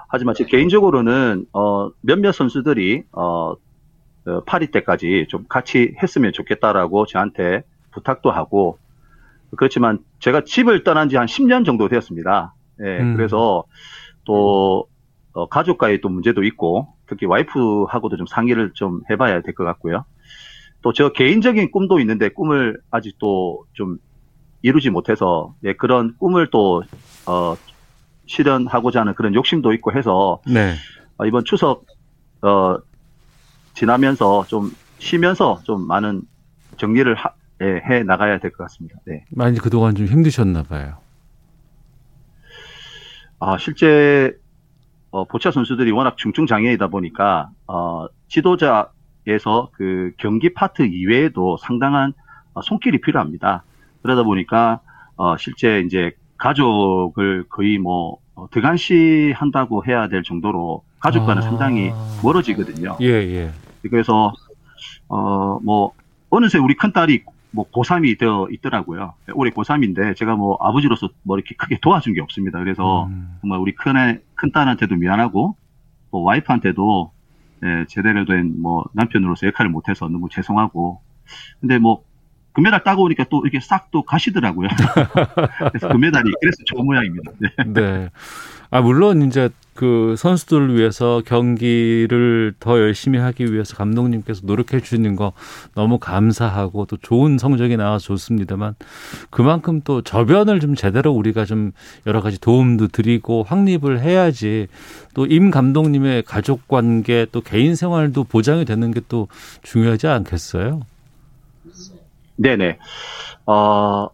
Speaker 11: 하지만 제 개인적으로는 어, 몇몇 선수들이 어, 어, 파리 때까지 좀 같이 했으면 좋겠다라고 저한테 부탁도 하고 그렇지만 제가 집을 떠난 지 한 10년 정도 되었습니다. 예,
Speaker 3: 음.
Speaker 11: 그래서 또 어, 가족과의 또 문제도 있고 특히 와이프하고도 좀 상의를 좀 해봐야 될 것 같고요. 또 저 개인적인 꿈도 있는데 꿈을 아직도 좀 이루지 못해서 예, 그런 꿈을 또 어, 실현하고자 하는 그런 욕심도 있고 해서
Speaker 3: 네.
Speaker 11: 어, 이번 추석 어, 지나면서 좀 쉬면서 좀 많은 정리를 하- 예, 해 나가야 될 것 같습니다. 네.
Speaker 3: 많이 그동안 좀 힘드셨나 봐요.
Speaker 11: 아, 실제 어, 보차 선수들이 워낙 중증 장애이다 보니까 어, 지도자에서 그 경기 파트 이외에도 상당한 어, 손길이 필요합니다. 그러다 보니까 어, 실제 이제 가족을 거의 뭐 어, 등한시 한다고 해야 될 정도로 가족과는
Speaker 3: 아.
Speaker 11: 상당히 멀어지거든요.
Speaker 3: 예, 예.
Speaker 11: 그래서 어 뭐 어느새 우리 큰 딸이 뭐 고3이 되어 있더라고요. 올해 고3인데 제가 뭐 아버지로서 뭐 이렇게 크게 도와준 게 없습니다. 그래서 정말 우리 큰애 큰 딸한테도 미안하고 뭐 와이프한테도 예, 제대로 된 뭐 남편으로서 역할을 못해서 너무 죄송하고 근데 뭐 금메달 따고 오니까 또 이렇게 싹 또 가시더라고요. 그래서 금메달이 그래서 좋은 모양입니다. 네.
Speaker 3: 네. 아, 물론 이제 그 선수들을 위해서 경기를 더 열심히 하기 위해서 감독님께서 노력해 주시는 거 너무 감사하고 또 좋은 성적이 나와서 좋습니다만 그만큼 또 저변을 좀 제대로 우리가 좀 여러 가지 도움도 드리고 확립을 해야지 또 임 감독님의 가족 관계 또 개인 생활도 보장이 되는 게 또 중요하지 않겠어요?
Speaker 11: 네네. 어,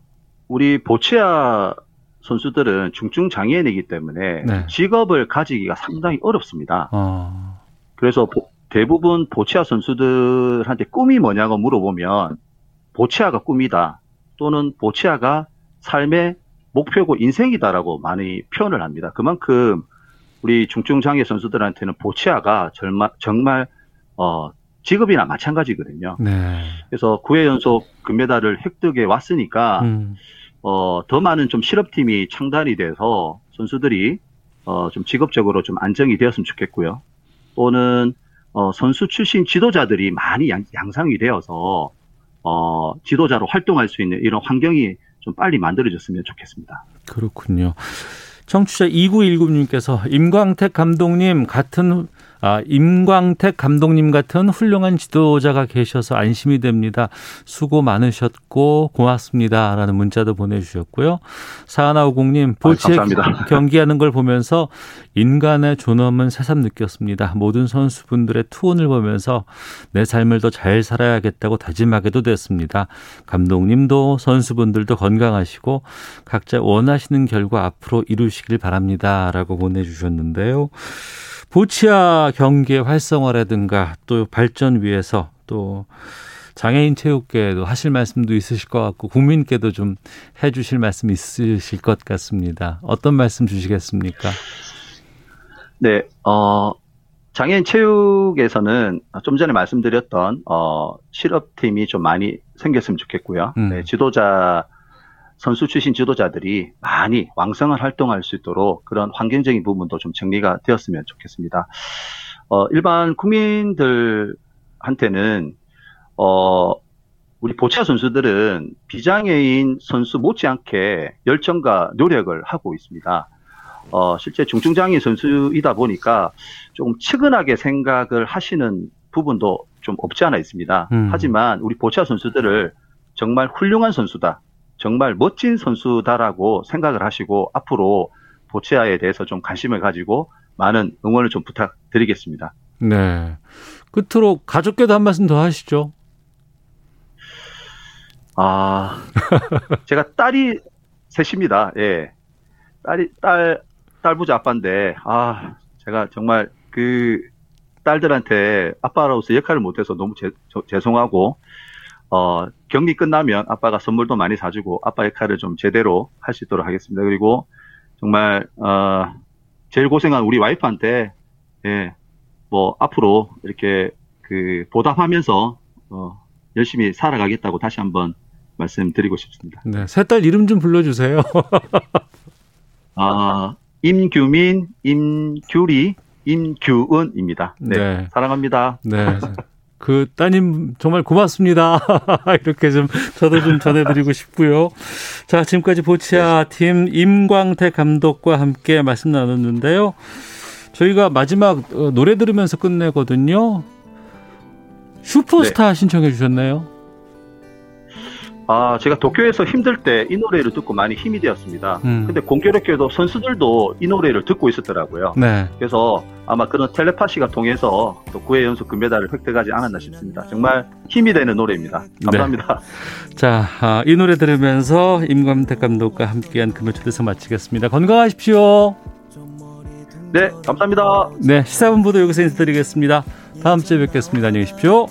Speaker 11: 우리 보치아 선수들은 중증 장애인이기 때문에
Speaker 3: 네.
Speaker 11: 직업을 가지기가 상당히 어렵습니다.
Speaker 3: 어.
Speaker 11: 그래서 보- 대부분 보치아 선수들한테 꿈이 뭐냐고 물어보면 보치아가 꿈이다 또는 보치아가 삶의 목표고 인생이다라고 많이 표현을 합니다. 그만큼 우리 중증 장애 선수들한테는 보치아가 정말, 정말 어, 직업이나 마찬가지거든요.
Speaker 3: 네.
Speaker 11: 그래서 9회 연속 금메달을 획득해 왔으니까
Speaker 3: 음.
Speaker 11: 어, 더 많은 좀 실업팀이 창단이 돼서 선수들이 어, 좀 직업적으로 좀 안정이 되었으면 좋겠고요. 또는 어, 선수 출신 지도자들이 많이 양, 양상이 되어서 어, 지도자로 활동할 수 있는 이런 환경이 좀 빨리 만들어졌으면 좋겠습니다.
Speaker 3: 그렇군요. 청취자 2919님께서 임광택 감독님 같은 아, 임광택 감독님 같은 훌륭한 지도자가 계셔서 안심이 됩니다. 수고 많으셨고 고맙습니다. 라는 문자도 보내주셨고요. 사하나오공님, 보치에
Speaker 11: 감사합니다.
Speaker 3: 경기하는 걸 보면서 인간의 존엄은 새삼 느꼈습니다. 모든 선수분들의 투혼을 보면서 내 삶을 더 잘 살아야겠다고 다짐하게도 됐습니다. 감독님도 선수분들도 건강하시고 각자 원하시는 결과 앞으로 이루시길 바랍니다. 라고 보내주셨는데요. 보치아 경기의 활성화라든가 또 발전 위해서 또 장애인 체육계에도 하실 말씀도 있으실 것 같고 국민께도 좀 해주실 말씀 있으실 것 같습니다. 어떤 말씀 주시겠습니까?
Speaker 11: 네, 어, 장애인 체육에서는 좀 전에 말씀드렸던, 어, 실업팀이 좀 많이 생겼으면 좋겠고요.
Speaker 3: 음.
Speaker 11: 네, 지도자, 선수 출신 지도자들이 많이 왕성한 활동할 수 있도록 그런 환경적인 부분도 좀 정리가 되었으면 좋겠습니다. 어, 일반 국민들한테는, 어, 우리 보차 선수들은 비장애인 선수 못지않게 열정과 노력을 하고 있습니다. 어, 실제 중증장애 선수이다 보니까 조금 측은하게 생각을 하시는 부분도 좀 없지 않아 있습니다.
Speaker 3: 음.
Speaker 11: 하지만 우리 보차 선수들을 정말 훌륭한 선수다. 정말 멋진 선수다라고 생각을 하시고 앞으로 보치아에 대해서 좀 관심을 가지고 많은 응원을 좀 부탁드리겠습니다.
Speaker 3: 네. 끝으로 가족께도 한 말씀 더 하시죠.
Speaker 11: 아, 제가 딸이 셋입니다. 예. 딸이, 딸, 딸부자 아빠인데, 아, 제가 정말 그 딸들한테 아빠로서 역할을 못해서 너무 제, 저- 죄송하고, 어, 경기 끝나면 아빠가 선물도 많이 사주고 아빠 역할을 좀 제대로 할 수 있도록 하겠습니다. 그리고 정말, 어, 제일 고생한 우리 와이프한테, 예, 뭐, 앞으로 이렇게 그 보답하면서, 어, 열심히 살아가겠다고 다시 한번 말씀드리고 싶습니다.
Speaker 3: 네. 새딸 이름 좀 불러주세요.
Speaker 11: 아, 임규민, 임규리, 임규은입니다. 네.
Speaker 3: 네.
Speaker 11: 사랑합니다.
Speaker 3: 네. 그 따님 정말 고맙습니다. 이렇게 좀 저도 좀 전해드리고 싶고요. 자 지금까지 보치아 팀 임광태 감독과 함께 말씀 나눴는데요. 저희가 마지막 어, 노래 들으면서 끝내거든요. 슈퍼스타 신청해 주셨네요.
Speaker 11: 아, 제가 도쿄에서 힘들 때 이 노래를 듣고 많이 힘이 되었습니다.
Speaker 3: 음.
Speaker 11: 근데 공교롭게도 선수들도 이 노래를 듣고 있었더라고요.
Speaker 3: 네.
Speaker 11: 그래서 아마 그런 텔레파시가 통해서 또 9회 연속 금메달을 획득하지 않았나 싶습니다. 정말 힘이 되는 노래입니다. 감사합니다.
Speaker 3: 자, 아, 이 노래 들으면서 임광택 감독과 함께한 금요초대서 마치겠습니다. 건강하십시오.
Speaker 11: 네, 감사합니다.
Speaker 3: 네, 시사본부도 여기서 인사드리겠습니다. 다음 주에 뵙겠습니다. 안녕히 계십시오.